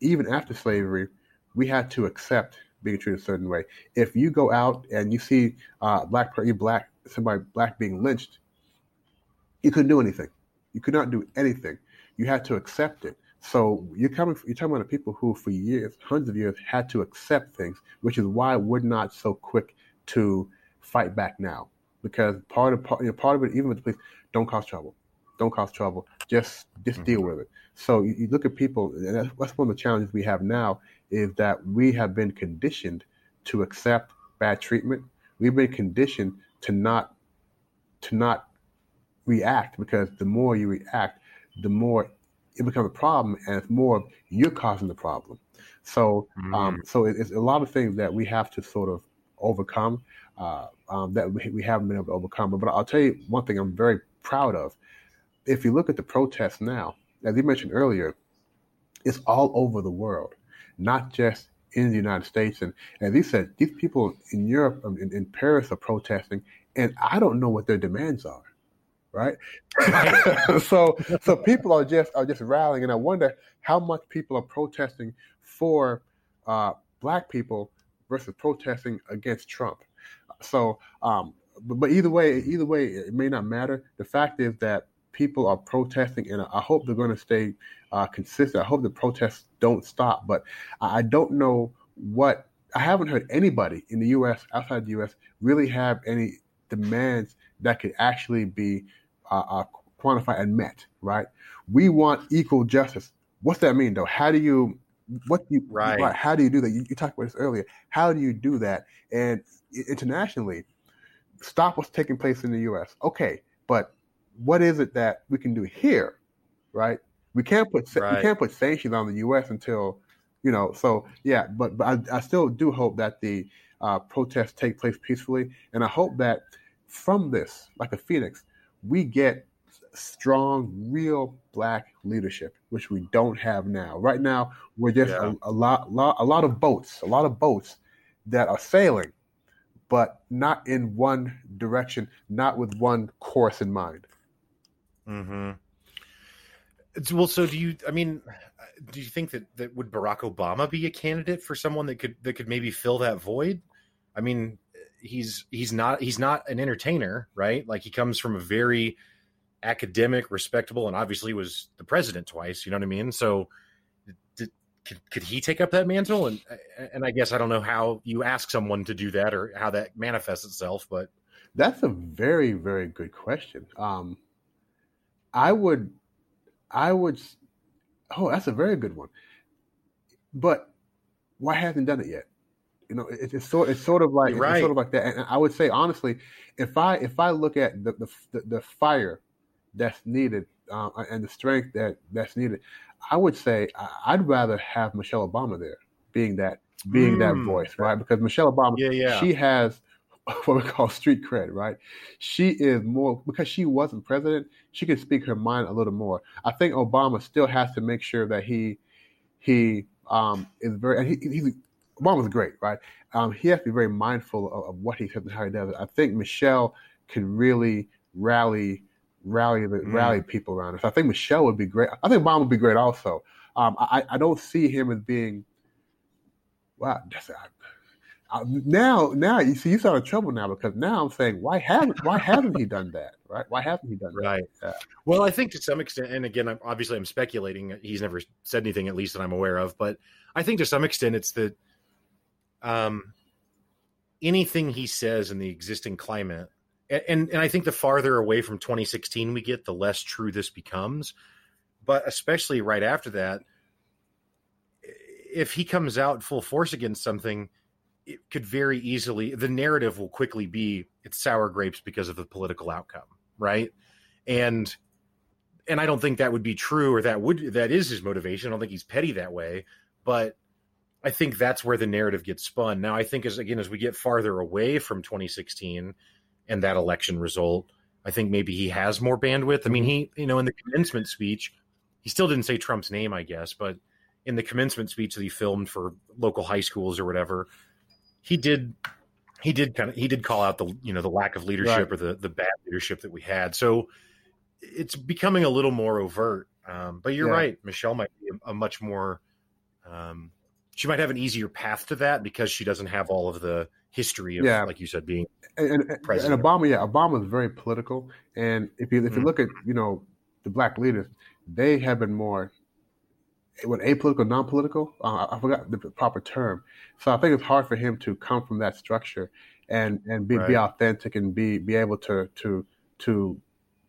Even after slavery, we had to accept being treated a certain way. If you go out and you see uh, black, you black, somebody black being lynched, you couldn't do anything. You could not do anything you had to accept it. So you're coming, you're talking about people who, for years, hundreds of years, had to accept things, which is why we're not so quick to fight back now. Because part of part, you know, part of it, even with the police, don't cause trouble, don't cause trouble. Just just mm-hmm. deal with it. So you, you look at people, and that's, that's one of the challenges we have now is that we have been conditioned to accept bad treatment. We've been conditioned to not to not react because the more you react, the more it becomes a problem, and it's more you're causing the problem. So, um, mm. um, so it's a lot of things that we have to sort of overcome uh, um, that we, we haven't been able to overcome. But, but I'll tell you one thing I'm very proud of. If you look at the protests now, as you mentioned earlier, it's all over the world, not just in the United States. And as you said, these people in Europe, um, in, in Paris, are protesting, and I don't know what their demands are right? so so people are just are just rallying, and I wonder how much people are protesting for uh, black people versus protesting against Trump. So, um, but, but either way, either way, it may not matter. The fact is that people are protesting, and I hope they're going to stay uh, consistent. I hope the protests don't stop. But I don't know what I haven't heard anybody in the U.S. outside the U.S. really have any demands that could actually be uh, uh, quantified and met, right? We want equal justice. What's that mean, though? How do you, what do you, right? right how do you do that? You, you talked about this earlier. How do you do that? And internationally, stop what's taking place in the U.S. Okay, but what is it that we can do here, right? We can't put right. we can't put sanctions on the U.S. until you know. So yeah, but but I, I still do hope that the uh, protests take place peacefully, and I hope that from this, like a phoenix, we get strong, real black leadership, which we don't have now. Right now, we're just yeah. a, a, lot, lot, a lot of boats, a lot of boats that are sailing, but not in one direction, not with one course in mind. Hmm. Well, so do you? I mean, do you think that that would Barack Obama be a candidate for someone that could that could maybe fill that void? I mean, he's he's not he's not an entertainer, right? Like he comes from a very academic, respectable, and obviously was the president twice. You know what I mean? So, did, could, could he take up that mantle? And and I guess I don't know how you ask someone to do that or how that manifests itself, but that's a very very good question. Um, I would, I would. Oh, that's a very good one. But why hasn't done it yet? You know, it, it's sort it's sort of like right. it's sort of like that. And I would say honestly, if I if I look at the the, the fire that's needed uh, and the strength that that's needed, I would say I'd rather have Michelle Obama there, being that being mm. that voice, right? Because Michelle Obama, yeah, yeah. she has what we call street cred, right? She is more because she wasn't president. She can speak her mind a little more. I think Obama still has to make sure that he he um, is very, and he, he's Obama's great, right? Um, he has to be very mindful of, of, what he says and how he does it. I think Michelle can really rally rally the, mm. rally people around us. I think Michelle would be great. I think Obama would be great also. Um, I, I don't see him as being wow. That's, I, I, now, now you see, you start in trouble now because now I'm saying, why haven't why haven't he done that? Right? Why haven't he done that? Right. Well, I think to some extent, and again, I'm, obviously, I'm speculating. He's never said anything, at least that I'm aware of. But I think to some extent, it's that um, anything he says in the existing climate, and and I think the farther away from 2016 we get, the less true this becomes. But especially right after that, if he comes out full force against something, it could very easily the narrative will quickly be it's sour grapes because of the political outcome, right? And and I don't think that would be true or that would that is his motivation. I don't think he's petty that way, but I think that's where the narrative gets spun. Now, I think as again as we get farther away from 2016 and that election result, I think maybe he has more bandwidth. I mean, he you know in the commencement speech, he still didn't say Trump's name, I guess, but in the commencement speech that he filmed for local high schools or whatever, he did he did kind of he did call out the you know the lack of leadership right. or the the bad leadership that we had. So it's becoming a little more overt. Um, but you're yeah. right, Michelle might be a, a much more um, she might have an easier path to that because she doesn't have all of the history of, yeah. like you said, being and, and, president. And Obama, yeah, Obama is very political. And if you if you mm look at you know the black leaders, they have been more what apolitical, non-political. Uh, I forgot the proper term. So I think it's hard for him to come from that structure and and be, right. be authentic and be be able to to to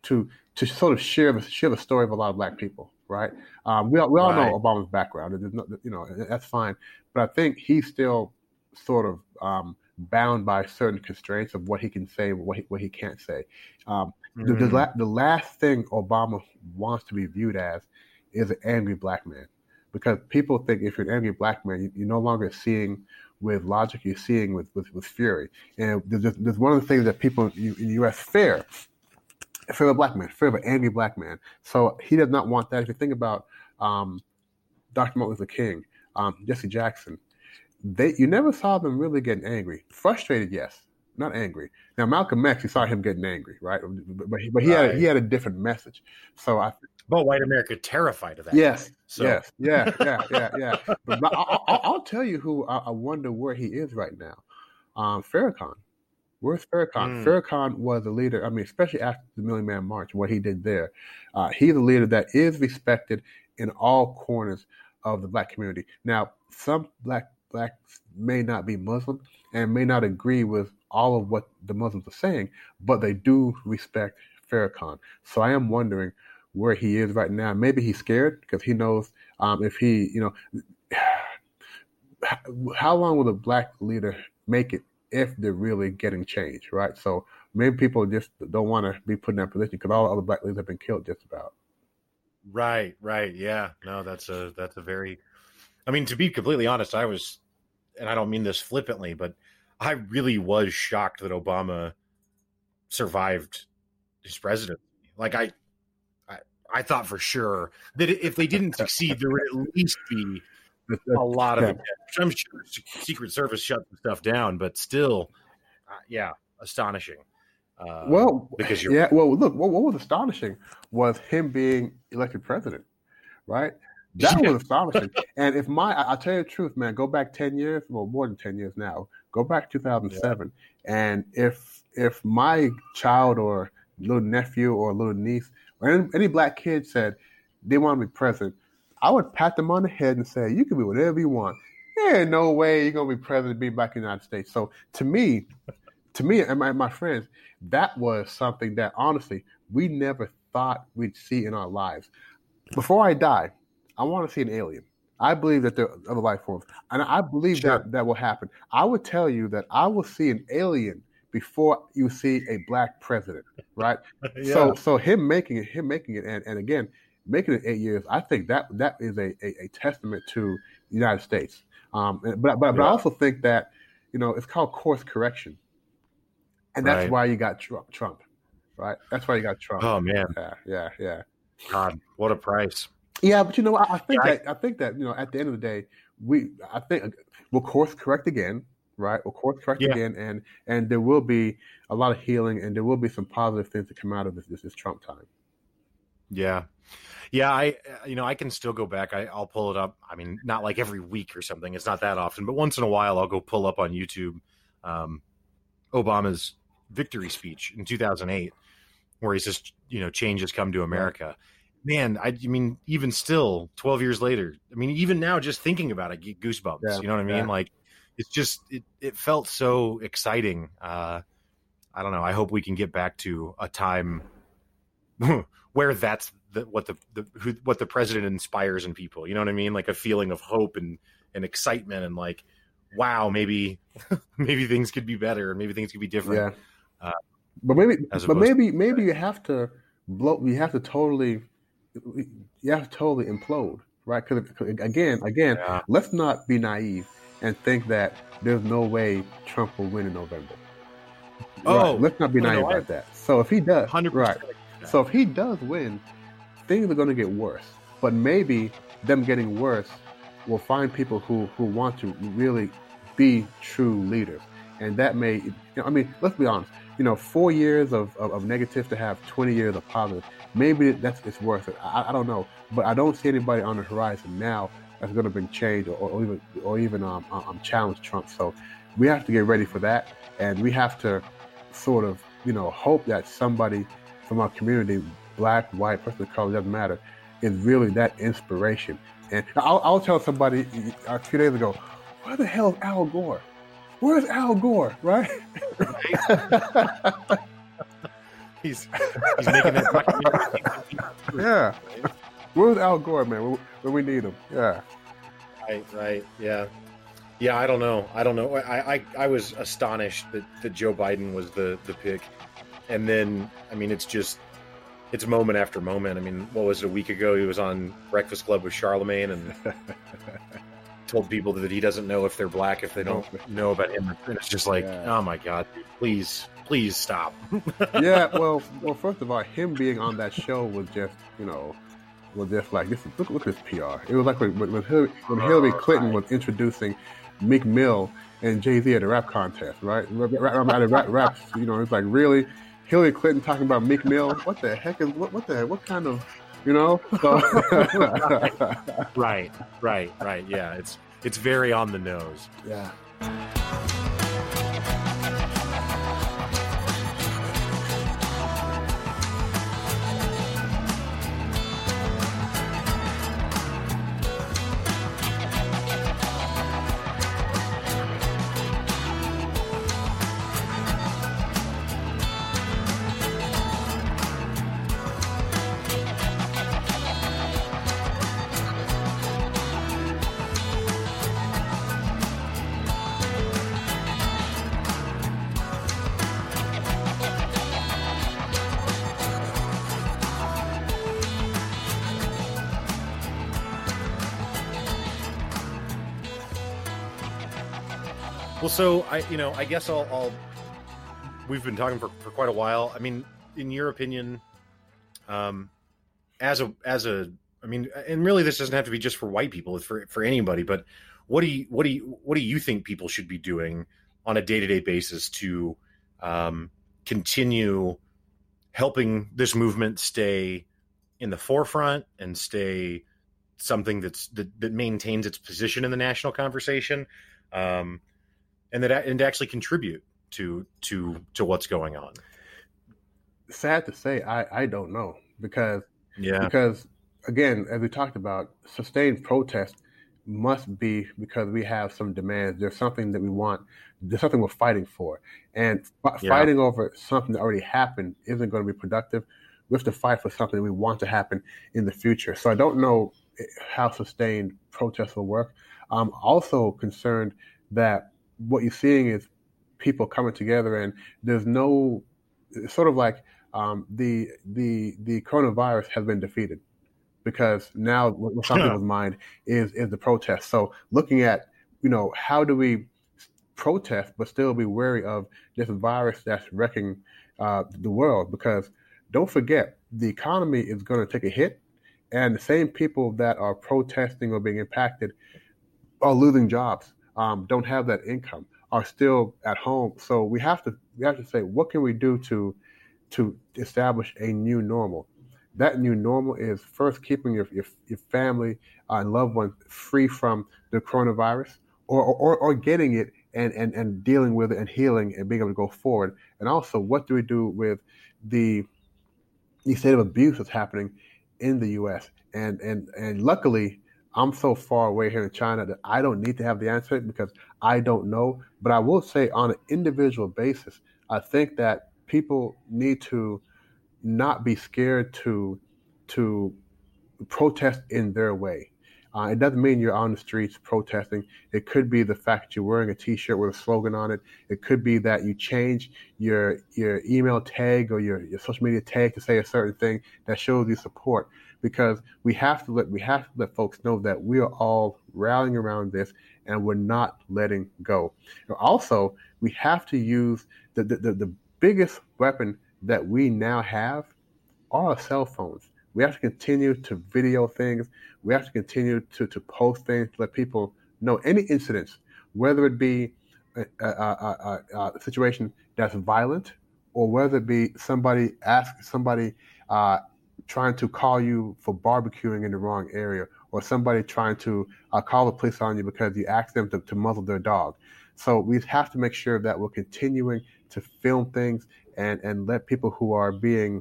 to to sort of share the share the story of a lot of black people right? Um, we all, we all right. know Obama's background. No, you know, that's fine. But I think he's still sort of um, bound by certain constraints of what he can say, what he, what he can't say. Um, mm-hmm. the, the, mm-hmm. la- the, last thing Obama wants to be viewed as is an angry black man, because people think if you're an angry black man, you, are no longer seeing with logic, you're seeing with, with, with fury. And there's, there's one of the things that people in the U.S. fear fear of a black man, fear of an angry black man. So he does not want that. If you think about um, Dr. Martin Luther King, um, Jesse Jackson, they you never saw them really getting angry. Frustrated, yes, not angry. Now Malcolm X, you saw him getting angry, right? But he, but he right. had a, he had a different message. So I. But white America terrified of that. Yes, so. yes, yeah, yeah, yeah, yeah. But, but I, will tell you who I, I, wonder where he is right now. Um, Farrakhan. Where's Farrakhan? Mm. Farrakhan was a leader. I mean, especially after the Million Man March, what he did there. Uh, he's a leader that is respected in all corners of the black community. Now, some black blacks may not be Muslim and may not agree with all of what the Muslims are saying, but they do respect Farrakhan. So I am wondering where he is right now. Maybe he's scared because he knows um, if he, you know, how long will a black leader make it if they're really getting change, right? So maybe people just don't want to be put in that position because all other black leaders have been killed just about. Right, right, yeah. No, that's a that's a very. I mean, to be completely honest, I was, and I don't mean this flippantly, but I really was shocked that Obama survived his presidency. Like I, I, I thought for sure that if they didn't succeed, there would at least be a lot of yeah. it. I'm sure Secret Service shut the stuff down, but still, uh, yeah, astonishing. Uh, well, because you're yeah. Well, look, what, what, was astonishing was him being elected president, right? That was astonishing. and if my, I, will tell you the truth, man, go back ten years, well, more than ten years now. Go back 2007, yeah. and if if my child or little nephew or little niece or any, any black kid said they want to be president, I would pat them on the head and say, "You can be whatever you want." Ain't no way you're gonna be president, be back in the United States. So to me, to me and my, my friends, that was something that honestly we never thought we'd see in our lives. Before I die, I want to see an alien. I believe that there are other life forms, and I believe sure. that that will happen. I would tell you that I will see an alien before you see a black president, right? yeah. So, so him making it, him making it, and, and again, making it eight years, I think that that is a, a, a testament to the United States. Um, but but, yeah. I also think that you know it's called course correction, and that's right. why you got Trump, Trump, right? That's why you got Trump. Oh man, yeah, yeah, yeah. God, what a price. Yeah, but you know, I, I think yeah, that I, I, think that you know, at the end of the day, we I think we'll course correct again, right? We'll course correct yeah. again, and and there will be a lot of healing, and there will be some positive things to come out of this this, this Trump time. Yeah, yeah. I you know I can still go back. I, I'll pull it up. I mean, not like every week or something. It's not that often, but once in a while, I'll go pull up on YouTube um, Obama's victory speech in 2008, where he says, you know, change has come to America. Man, I, I, mean, even still, twelve years later, I mean, even now, just thinking about it, get goosebumps. Yeah, you know what I mean? Yeah. Like, it's just it, it felt so exciting. Uh, I don't know. I hope we can get back to a time where that's the, what the, the who, what the president inspires in people. You know what I mean? Like a feeling of hope and and excitement and like, wow, maybe maybe things could be better, maybe things could be different. Yeah. Uh, but maybe, but maybe, maybe you have to blow. You have to totally you have to totally implode, right? Because again, again, yeah. let's not be naive and think that there's no way Trump will win in November. Oh, right? let's not be naive no, about that. So if he does, 100%. right? So if he does win, things are going to get worse. But maybe them getting worse will find people who who want to really be true leaders, and that may. You know, I mean, let's be honest. You know, four years of, of, of negative to have twenty years of positive maybe that's it's worth it. I, I, don't know, but I don't see anybody on the horizon now that's going to bring change or, or even or even um, um, um, challenge Trump. So we have to get ready for that, and we have to sort of you know hope that somebody from our community, black, white, person of color, doesn't matter, is really that inspiration. And I'll, I'll tell somebody a few days ago, where the hell is Al Gore? Where's Al Gore? Right? he's he's making that. yeah. Where's Al Gore, man? When we need him? Yeah. Right. Right. Yeah. Yeah. I don't know. I don't know. I I, I was astonished that, that Joe Biden was the the pick, and then I mean it's just it's moment after moment. I mean, what was it a week ago? He was on Breakfast Club with Charlamagne and told people that he doesn't know if they're black if they don't know about him. And it's just like, yeah. oh my god, please, please stop. yeah, well, well, first of all, him being on that show was just, you know, was just like this. Look, look at this PR. It was like when, when Hillary, when oh, Hillary Clinton was introducing Meek Mill and Jay Z at a rap contest, right? Rap, rap, rap, rap, you know, it's like really Hillary Clinton talking about Meek Mill. What the heck is what? What the what kind of you know? So. right, right, right. Yeah, it's it's very on the nose. Yeah. So I, you know, I guess I'll, I'll we've been talking for, for quite a while. I mean, in your opinion, um, as a as a, I mean, and really, this doesn't have to be just for white people; it's for for anybody. But what do you what do you what do you think people should be doing on a day to day basis to um, continue helping this movement stay in the forefront and stay something that's that, that maintains its position in the national conversation? Um, and that and to actually contribute to to to what's going on. Sad to say, I I don't know because yeah because again, as we talked about, sustained protest must be because we have some demands. There's something that we want. There's something we're fighting for, and f- yeah. fighting over something that already happened isn't going to be productive. We have to fight for something we want to happen in the future. So I don't know eh, how sustained protests will work. I'm also concerned that what you're seeing is people coming together, and there's no it's sort of like um, the the the coronavirus has been defeated because now what's on people's mind is is the protest. So looking at you know how do we protest but still be wary of this virus that's wrecking uh, the world? Because don't forget the economy is going to take a hit and the same people that are protesting or being impacted are losing jobs, um, don't have that income, are still at home. So we have to we have to say, what can we do to to establish a new normal? That new normal is first keeping your your, your family and loved ones free from the coronavirus, or, or or getting it and, and and dealing with it and healing and being able to go forward. And also, what do we do with the the state of abuse that's happening in the U.S. and and and luckily, I'm so far away here in China that I don't need to have the answer because I don't know. But I will say, on an individual basis, I think that people need to not be scared to to protest in their way. Uh, it doesn't mean you're on the streets protesting. It could be the fact that you're wearing a T-shirt with a slogan on it. It could be that you change your your email tag or your, your social media tag to say a certain thing that shows you support. Because we have to let we have to let folks know that we are all rallying around this and we're not letting go. Also, we have to use the the, the, the biggest weapon that we now have are our cell phones. We have to continue to video things. We have to continue to, to post things to let people know any incidents, whether it be a, a, a, a situation that's violent or whether it be somebody ask somebody uh, trying to call you for barbecuing in the wrong area or somebody trying to uh, call the police on you because you asked them to, to muzzle their dog. So we have to make sure that we're continuing to film things and, and let people who are being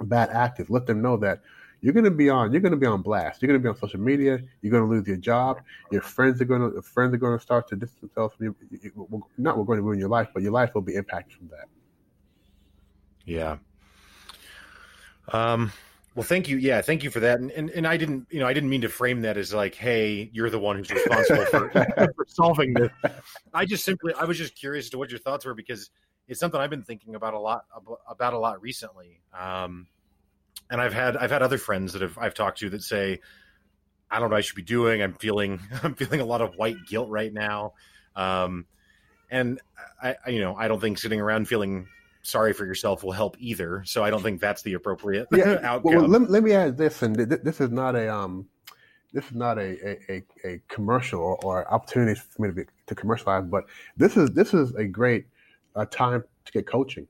bad actors. Let them know that you're going to be on. You're going to be on blast. You're going to be on social media. You're going to lose your job. Your friends are going to friends are going to start to distance themselves from you. Not we're going to ruin your life, but your life will be impacted from that. Yeah. Um. Well, thank you. Yeah, thank you for that. And, and and I didn't, you know, I didn't mean to frame that as like, hey, you're the one who's responsible for, for solving this. I just simply, I was just curious as to what your thoughts were because it's something I've been thinking about a lot about a lot recently. Um, and I've had I've had other friends that have I've talked to that say, I don't know what I should be doing. I'm feeling I'm feeling a lot of white guilt right now. Um, and I, I, you know, I don't think sitting around feeling sorry for yourself will help either. So I don't think that's the appropriate yeah. outcome. Well, let, let, me add this, and th- this is not a um, this is not a a, a commercial or, or opportunity for me to be, to commercialize, but this is this is a great a time to get coaching.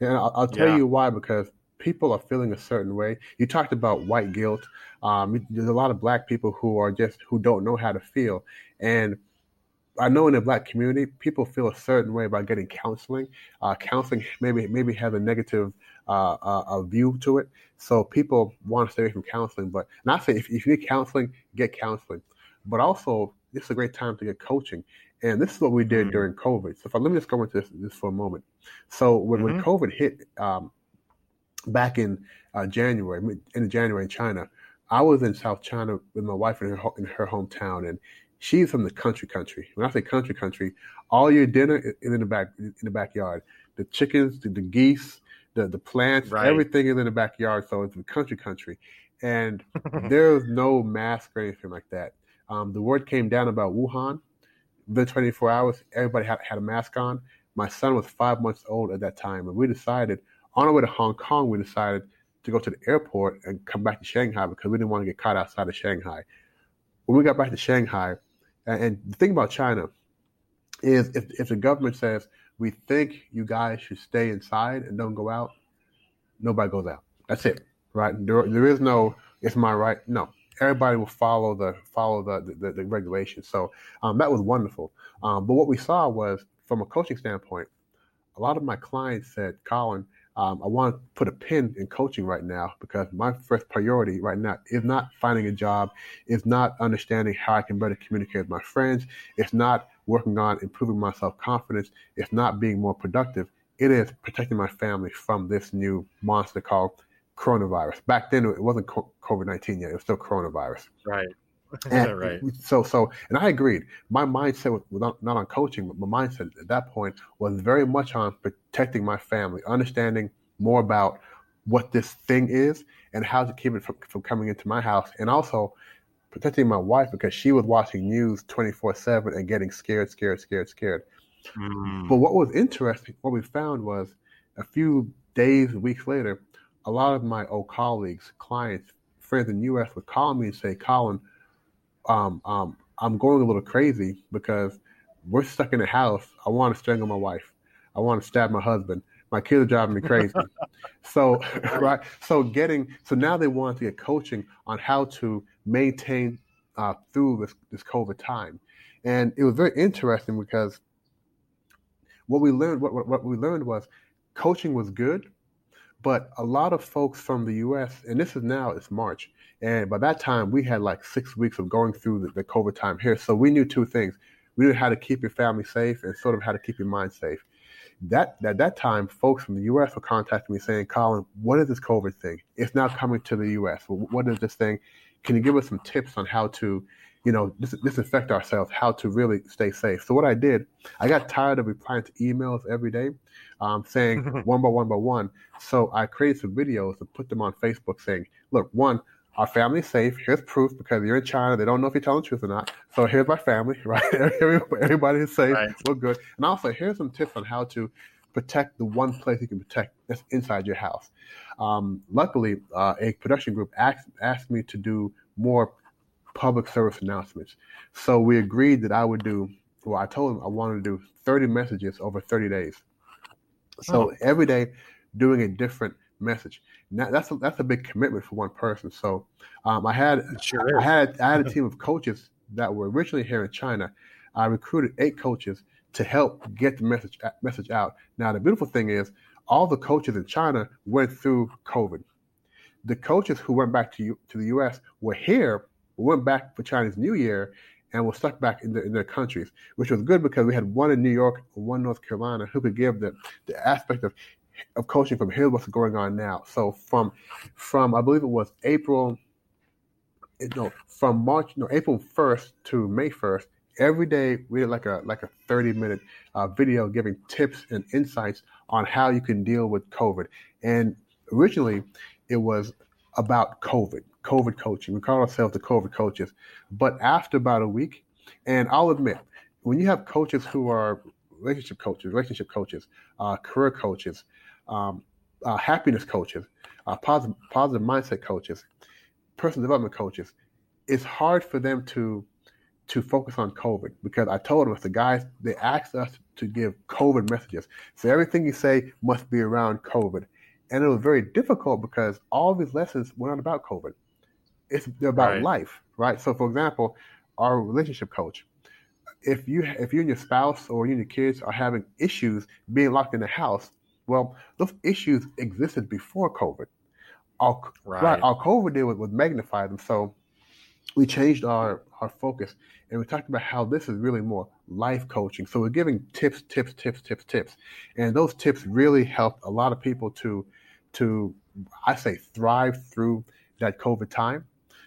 And I'll, I'll tell yeah. you why, because people are feeling a certain way. You talked about white guilt. Um, there's a lot of black people who are just who don't know how to feel, and I know in the black community, people feel a certain way about getting counseling. Uh, counseling maybe maybe has a negative uh, uh, view to it, so people want to stay away from counseling. But not say if, if you need counseling, get counseling. But also, this is a great time to get coaching. And this is what we did mm-hmm. during COVID. So if I, let me just go into this, this for a moment. So when, mm-hmm. when COVID hit um, back in uh, January, in January in China, I was in South China with my wife in her in her hometown, and she's from the country country. When I say country country, all your dinner is in the back in the backyard. The chickens, the, the geese, the the plants, right. everything is in the backyard. So it's the country country, and there's no mask or anything like that. Um, the word came down about Wuhan, within 24 hours, everybody had, had a mask on. My son was five months old at that time, and we decided on our way to Hong Kong, we decided to go to the airport and come back to Shanghai because we didn't want to get caught outside of Shanghai. When we got back to Shanghai, and, the thing about China is if, if the government says we think you guys should stay inside and don't go out, nobody goes out. That's it, right? There, there is no it's my right. No, everybody will follow the follow the the, the regulations. So um, that was wonderful. Um, but what we saw was from a coaching standpoint, a lot of my clients said, Colin, um, I want to put a pin in coaching right now because my first priority right now is not finding a job, is not understanding how I can better communicate with my friends, it's not working on improving my self confidence, it's not being more productive. It is protecting my family from this new monster called coronavirus. Back then, it wasn't COVID nineteen yet; it was still coronavirus. Right. And right. So, so, and I agreed. My mindset was not, not on coaching, but my mindset at that point was very much on protecting my family, understanding more about what this thing is and how to keep it from, from coming into my house, and also protecting my wife because she was watching news 24 7 and getting scared, scared, scared, scared. Mm. But what was interesting, what we found was a few days, weeks later, a lot of my old colleagues, clients friends in the U.S. would call me and say, "Colin, um, um, I'm going a little crazy because we're stuck in the house. I want to strangle my wife. I want to stab my husband. My kids are driving me crazy. so, right. So getting so now they want to get coaching on how to maintain uh, through this this COVID time, and it was very interesting because what we learned what, what we learned was coaching was good, but a lot of folks from the U.S. and this is now it's March, and by that time we had like six weeks of going through the, the COVID time here, so we knew two things: we knew how to keep your family safe and sort of how to keep your mind safe that at that time, folks from the U.S. were contacting me saying, "Colin, what is this COVID thing? It's now coming to the U.S. What is this thing? Can you give us some tips on how to, you know, dis- disinfect ourselves? How to really stay safe?" So what I did, I got tired of replying to emails every day, um, saying one by one by one. So I created some videos and put them on Facebook, saying, "Look, one, our family's safe. Here's proof because you're in China. They don't know if you're telling the truth or not. So here's my family, right? Everybody is safe. Right. We're good. And also, here's some tips on how to protect the one place you can protect that's inside your house. Um, luckily, uh, a production group asked, asked me to do more public service announcements. So we agreed that I would do, well, I told them I wanted to do 30 messages over 30 days. So oh. every day, doing a different message. Now, that's a, that's a big commitment for one person. So um, I had sure I had I had a team of coaches that were originally here in China. I recruited eight coaches to help get the message uh, message out. Now the beautiful thing is all the coaches in China went through COVID. The coaches who went back to U, to the U.S. were here, went back for Chinese New Year, and were stuck back in, the, in their countries, which was good because we had one in New York one in North Carolina who could give the, the aspect of of coaching from here's what's going on now. So from from I believe it was April, no, from March, no, April first to May first. Every day we did like a like a thirty minute uh, video giving tips and insights on how you can deal with COVID. And originally, it was about COVID, COVID coaching. We call ourselves the COVID coaches. But after about a week, and I'll admit, when you have coaches who are relationship coaches, relationship coaches, uh, career coaches, um, uh, happiness coaches, uh, positive, positive mindset coaches, personal development coaches, it's hard for them to to focus on COVID because I told them if the guys they asked us to give COVID messages, so everything you say must be around COVID, and it was very difficult because all these lessons were not about COVID. It's about right. life, right? So, for example, our relationship coach, if you if you and your spouse or you and your kids are having issues being locked in the house, well, those issues existed before COVID. Our, right. right our COVID deal was, magnified them. So we changed our, our focus and we talked about how this is really more life coaching. So we're giving tips, tips, tips, tips, tips. And those tips really helped a lot of people to, to I say, thrive through that COVID time.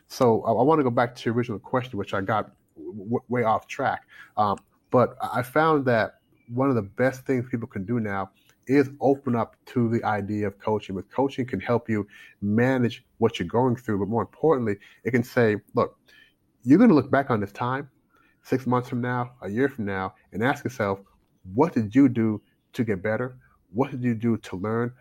So I, I want to go back to your original question, which I got w- way off track. Um, but I found that one of the best things people can do now is open up to the idea of coaching. But coaching can help you manage what you're going through. But more importantly, it can say, look, you're going to look back on this time six months from now, a year from now, and ask yourself, what did you do to get better? What did you do to learn?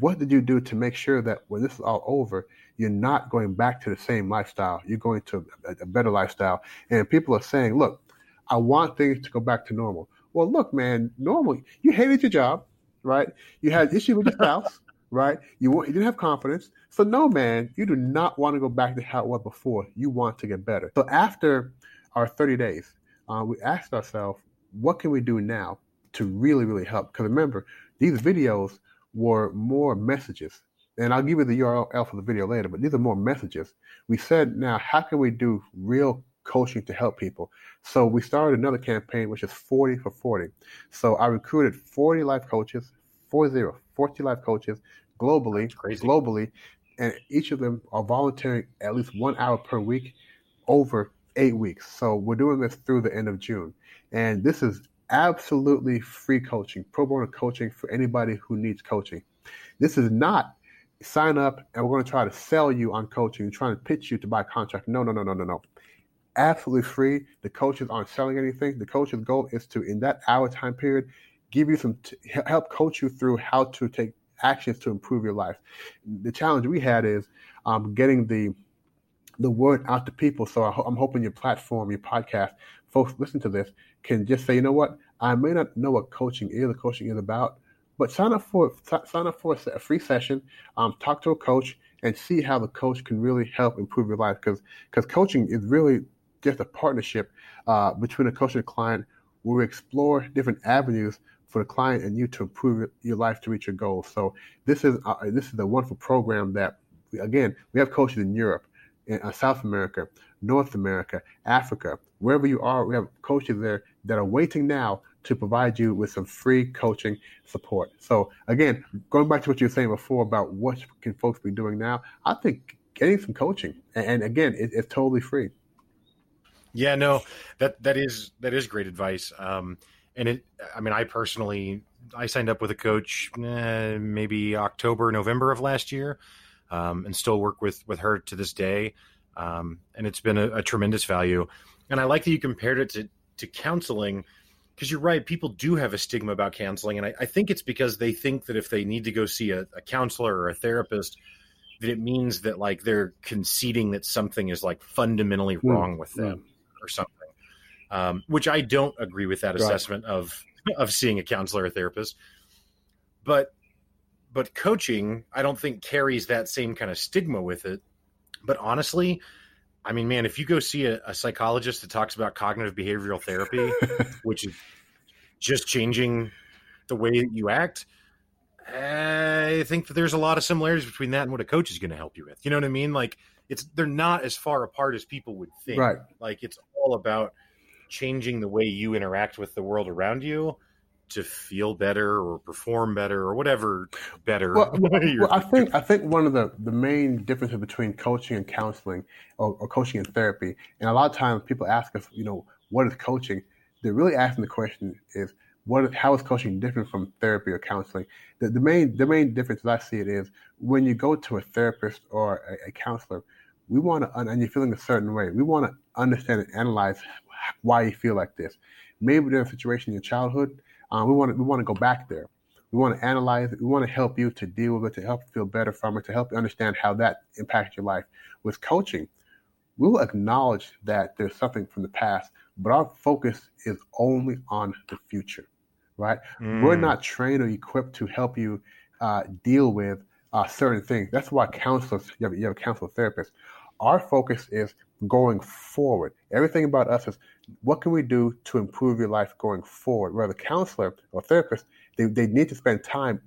What did you do to make sure that when this is all over, you're not going back to the same lifestyle? You're going to a, better lifestyle. And people are saying, look, I want things to go back to normal. Well, look, man, normal. You hated your job right? You had issue with your spouse, right? You you didn't have confidence. So no, man, you do not want to go back to how it was before. You want to get better. So after our 30 days, uh, we asked ourselves, what can we do now to really, really help? Because remember, these videos were more messages. And I'll give you the URL for the video later, but these are more messages. We said, now, how can we do real coaching to help people. So we started another campaign, which is 40 for 40. So I recruited 40 life coaches, 40, 40 life coaches globally, globally, and each of them are volunteering at least one hour per week over eight weeks. So we're doing this through the end of June. And this is absolutely free coaching, pro bono coaching for anybody who needs coaching. This is not sign up and we're going to try to sell you on coaching, trying to pitch you to buy a contract. No, no, no, no, no, no absolutely free. The coaches aren't selling anything. The coach's goal is to, in that hour time period, give you some t- help coach you through how to take actions to improve your life. The challenge we had is um, getting the the word out to people. So I am hoping your platform, your podcast, folks listen to this can just say, you know what, I may not know what coaching is, or coaching is about, but sign up for sign up for a free session. Um, talk to a coach and see how the coach can really help improve your life. Because because coaching is really just a partnership uh, between a coach and a client, where we explore different avenues for the client and you to improve your life to reach your goals. So this is uh, this is a wonderful program that again we have coaches in Europe, in uh, South America, North America, Africa, wherever you are, we have coaches there that are waiting now to provide you with some free coaching support. So again, going back to what you were saying before about what can folks be doing now, I think getting some coaching, and, again, it, it's totally free. Yeah, no, that that is that is great advice. Um, and it, I mean, I personally, I signed up with a coach eh, maybe October, November of last year, um, and still work with with her to this day. Um, and it's been a, a tremendous value. And I like that you compared it to to counseling because you're right. People do have a stigma about counseling, and I, I, think it's because they think that if they need to go see a, a, counselor or a therapist, that it means that like they're conceding that something is like fundamentally mm. wrong with them. Or something. Um, which I don't agree with that right. assessment of of seeing a counselor or therapist. But but coaching, I don't think carries that same kind of stigma with it. But honestly, I mean, man, if you go see a, a psychologist that talks about cognitive behavioral therapy, which is just changing the way that you act, I think that there's a lot of similarities between that and what a coach is going to help you with. You know what I mean? Like it's they're not as far apart as people would think. Right. Like it's all about changing the way you interact with the world around you to feel better or perform better or whatever better. Well, well, I think I think one of the, the main differences between coaching and counseling or, or, coaching and therapy, and a lot of times people ask us, you know, what is coaching? They're really asking the question is what how is coaching different from therapy or counseling? The, the main the main difference as I see it is when you go to a therapist or a, a counselor, we want to and you're feeling a certain way. We want to understand and analyze why you feel like this. Maybe there's a situation in your childhood um, we want to we want to go back there. We want to analyze it. We want to help you to deal with it, to help you feel better from it, to help you understand how that impacted your life. With coaching, we will acknowledge that there's something from the past, but our focus is only on the future, right? Mm. We're not trained or equipped to help you uh, deal with uh, certain things. That's why counselors, you have, you have a counselor therapist. Our focus is going forward. Everything about us is what can we do to improve your life going forward? Whether counselor or therapist, they, they need to spend time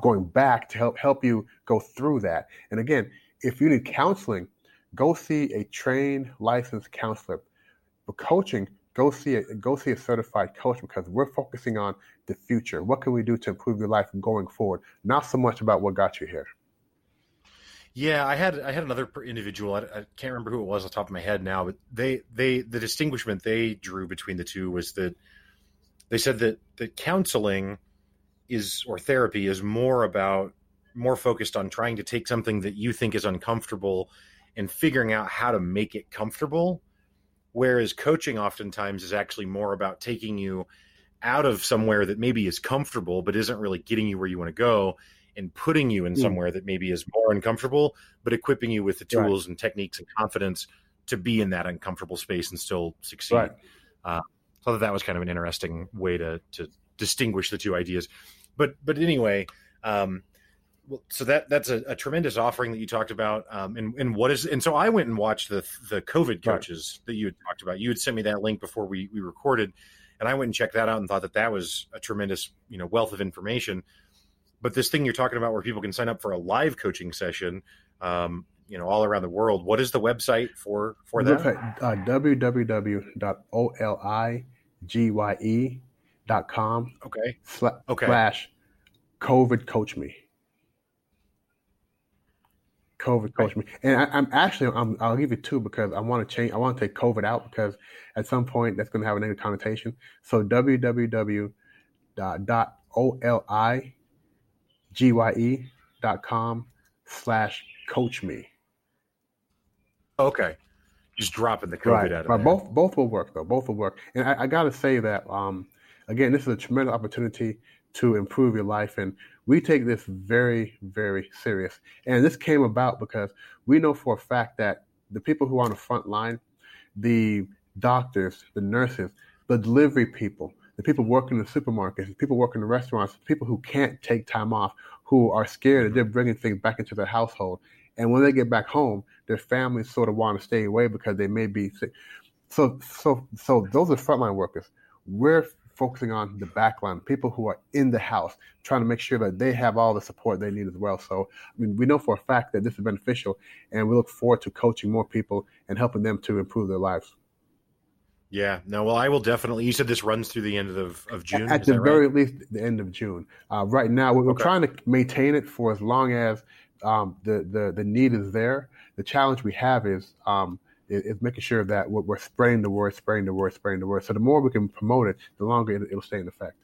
going back to help help you go through that. And again, if you need counseling, go see a trained licensed counselor. For coaching, go see a go see a certified coach because we're focusing on the future. What can we do to improve your life going forward? Not so much about what got you here. Yeah, I had I had another individual. I, I, can't remember who it was off the top of my head now, but they they the distinguishment they drew between the two was that they said that that counseling is or therapy is more about more focused on trying to take something that you think is uncomfortable and figuring out how to make it comfortable whereas coaching oftentimes is actually more about taking you out of somewhere that maybe is comfortable but isn't really getting you where you want to go and putting you in hmm. somewhere that maybe is more uncomfortable, but equipping you with the tools right. and techniques and confidence to be in that uncomfortable space and still succeed. Right. Uh, so that was kind of an interesting way to to distinguish the two ideas. But but anyway, um, well, so that that's a, a, tremendous offering that you talked about. Um, and and what is and so I went and watched the the COVID coaches right. that you had talked about. You had sent me that link before we we recorded, and I went and checked that out and thought that that was a tremendous you know wealth of information. But this thing you're talking about where people can sign up for a live coaching session, um, you know, all around the world. What is the website for for that? Uh, www.oligye.com. Okay. Sla- okay. Slash COVID Coach Me. COVID coach me, and I, am actually I'm, I'll give you two because I want to change. I want to take COVID out because at some point that's going to have a negative connotation. So www.oli gye.com slash coach me. Okay. Just dropping the COVID right. out of right. Both both will work though. Both will work. And I, I gotta say that um, again, this is a tremendous opportunity to improve your life and we take this very, very serious. And this came about because we know for a fact that the people who are on the front line, the doctors, the nurses, the delivery people, the people working in the supermarkets, the people working in the restaurants, people who can't take time off, who are scared that they're bringing things back into their household. And when they get back home, their families sort of want to stay away because they may be sick. So, so, so those are frontline workers. We're focusing on the backline, people who are in the house, trying to make sure that they have all the support they need as well. So, I mean, we know for a fact that this is beneficial, and we look forward to coaching more people and helping them to improve their lives. Yeah, no, well, I will definitely. You said this runs through the end of, of June. At the very right? least, the end of June. Uh, right now, we're, okay. trying to maintain it for as long as um, the, the the need is there. The challenge we have is um, is, is, making sure that we're, we're, spreading the word, spreading the word, spreading the word. So the more we can promote it, the longer it, will stay in effect.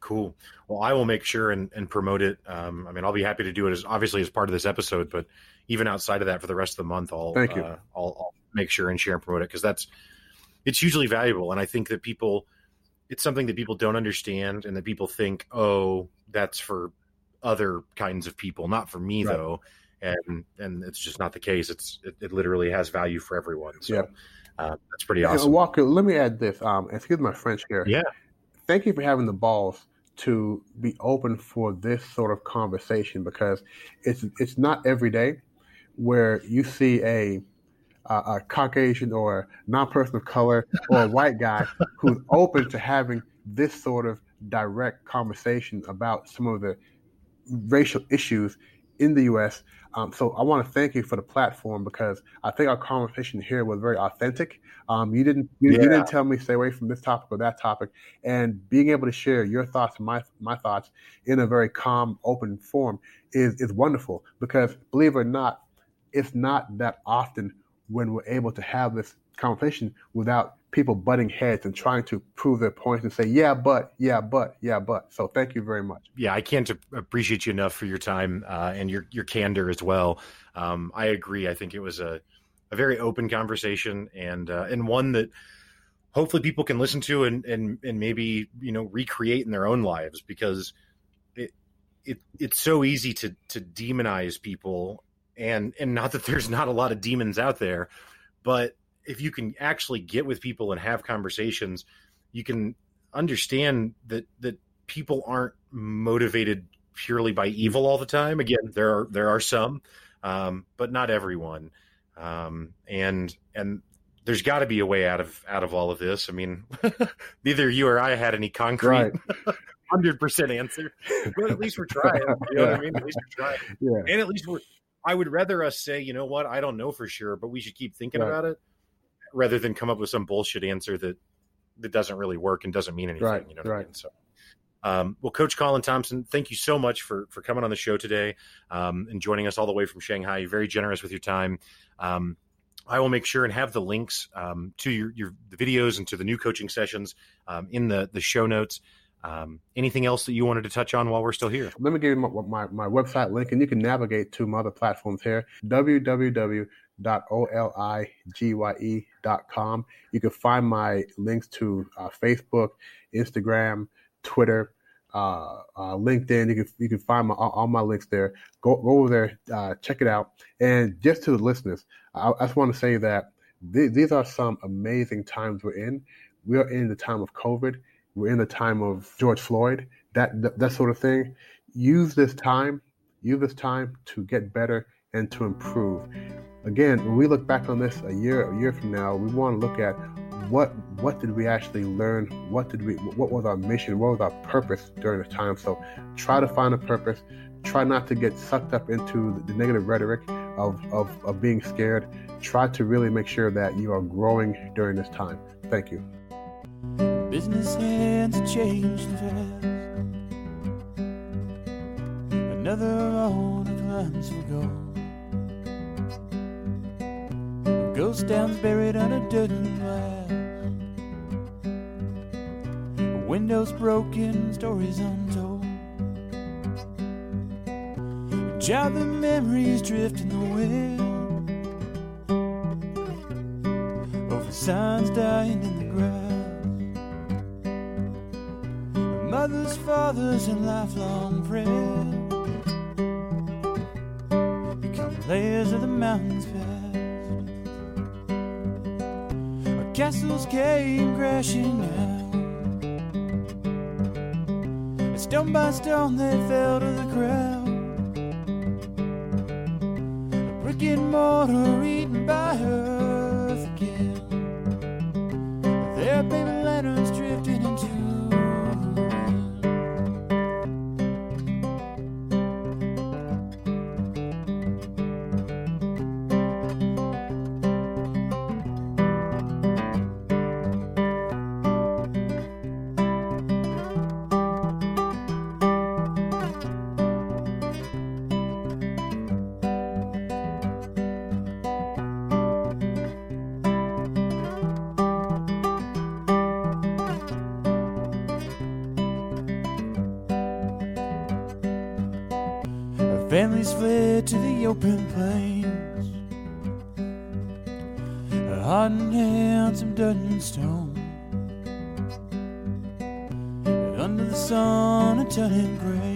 Cool. Well, I will make sure and, and promote it. Um, I mean, I'll be happy to do it as obviously as part of this episode, but even outside of that, for the rest of the month, I'll thank you. Uh, I'll, I'll make sure and share and promote it because that's it's hugely valuable. And I think that people, it's something that people don't understand and that people think, oh, that's for other kinds of people, not for me right. though. And, and it's just not the case. It's, it, it literally has value for everyone. So, yeah. uh, that's pretty awesome. Walker, let me add this. Um, excuse my French here. Yeah. Thank you for having the balls to be open for this sort of conversation because it's it's not every day where you see a a Caucasian or a non-person of color or a white guy who's open to having this sort of direct conversation about some of the racial issues in the U.S. Um, so I want to thank you for the platform because I think our conversation here was very authentic. Um, you didn't you, yeah. you, didn't tell me stay away from this topic or that topic, and being able to share your thoughts and my my thoughts in a very calm, open form is is wonderful. Because believe it or not, it's not that often when we're able to have this conversation without people butting heads and trying to prove their points and say, yeah, but, yeah, but, yeah, but. So thank you very much. Yeah, I can't appreciate you enough for your time uh, and your, your candor as well. Um, I agree. I think it was a, a very open conversation and, uh, and one that hopefully people can listen to and, and, and maybe, you know, recreate in their own lives because it, it, it's so easy to, to demonize people and and not that there's not a lot of demons out there but if you can actually get with people and have conversations you can understand that that people aren't motivated purely by evil all the time again there are there are some um, but not everyone um, and and there's got to be a way out of out of all of this i mean neither you or i had any concrete hundred percent answer, but at least we're trying. You know yeah. what I mean? At least we're trying, yeah. and at least we're I would rather us say, you know what, I don't know for sure, but we should keep thinking right. about it, rather than come up with some bullshit answer that that doesn't really work and doesn't mean anything. Right. You know right. I mean? So. Um, well, Coach Colin Thompson, thank you so much for for coming on the show today um, and joining us all the way from Shanghai. You're very generous with your time. Um, I will make sure and have the links um, to your, your the videos and to the new coaching sessions um, in the the show notes. Um, anything else that you wanted to touch on while we're still here? Let me give you my, my, my website link, and you can navigate to my other platforms here www.oligye.com. You can find my links to uh, Facebook, Instagram, Twitter, uh, uh, LinkedIn. You can you can find my, all my links there. Go, go over there, uh, check it out. And just to the listeners, I, I just want to say that th- these are some amazing times we're in. We are in the time of COVID we're in the time of George Floyd, that, that, that sort of thing. Use this time, use this time to get better and to improve. Again, when we look back on this a year, a year from now, we want to look at what what did we actually learn? What did we? What was our mission? What was our purpose during this time? So, try to find a purpose. Try not to get sucked up into the negative rhetoric of, of, of being scared. Try to really make sure that you are growing during this time. Thank you. Business hands are changed fast. Another owner runs for gold. A ghost town's buried under dirt and glass. A windows broken, stories untold. A job the memories drift in the wind. Over signs dying in the grass. mothers, fathers, and lifelong friends become layers of the mountains past. Our castles came crashing down, and stone by stone they fell to the ground. A brick and mortar eaten by her. Families fled to the open plains. Hot and handsome and stone. And under the sun, a turning gray.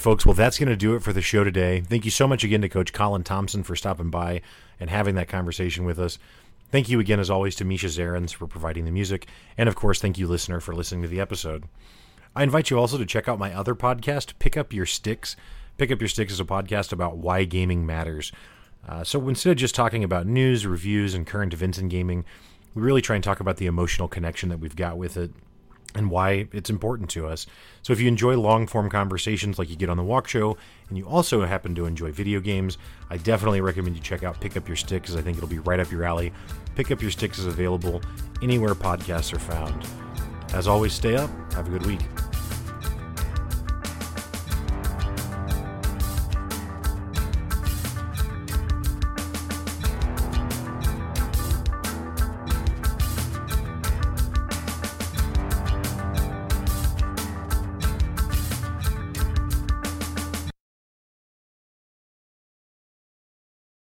Right, folks. Well, that's going to do it for the show today. Thank you so much again to Coach Colin Thompson for stopping by and having that conversation with us. Thank you again, as always, to Misha Zarins for providing the music. And of course, thank you, listener, for listening to the episode. I invite you also to check out my other podcast, Pick Up Your Sticks. Pick Up Your Sticks is a podcast about why gaming matters. Uh, so instead of just talking about news, reviews, and current events in gaming, we really try and talk about the emotional connection that we've got with it and why it's important to us. So if you enjoy long form conversations like you get on the Walkshow, and you also happen to enjoy video games, I definitely recommend you check out Pick Up Your Sticks, I think it'll be right up your alley. Pick Up Your Sticks is available anywhere podcasts are found. As always, stay up. Have a good week.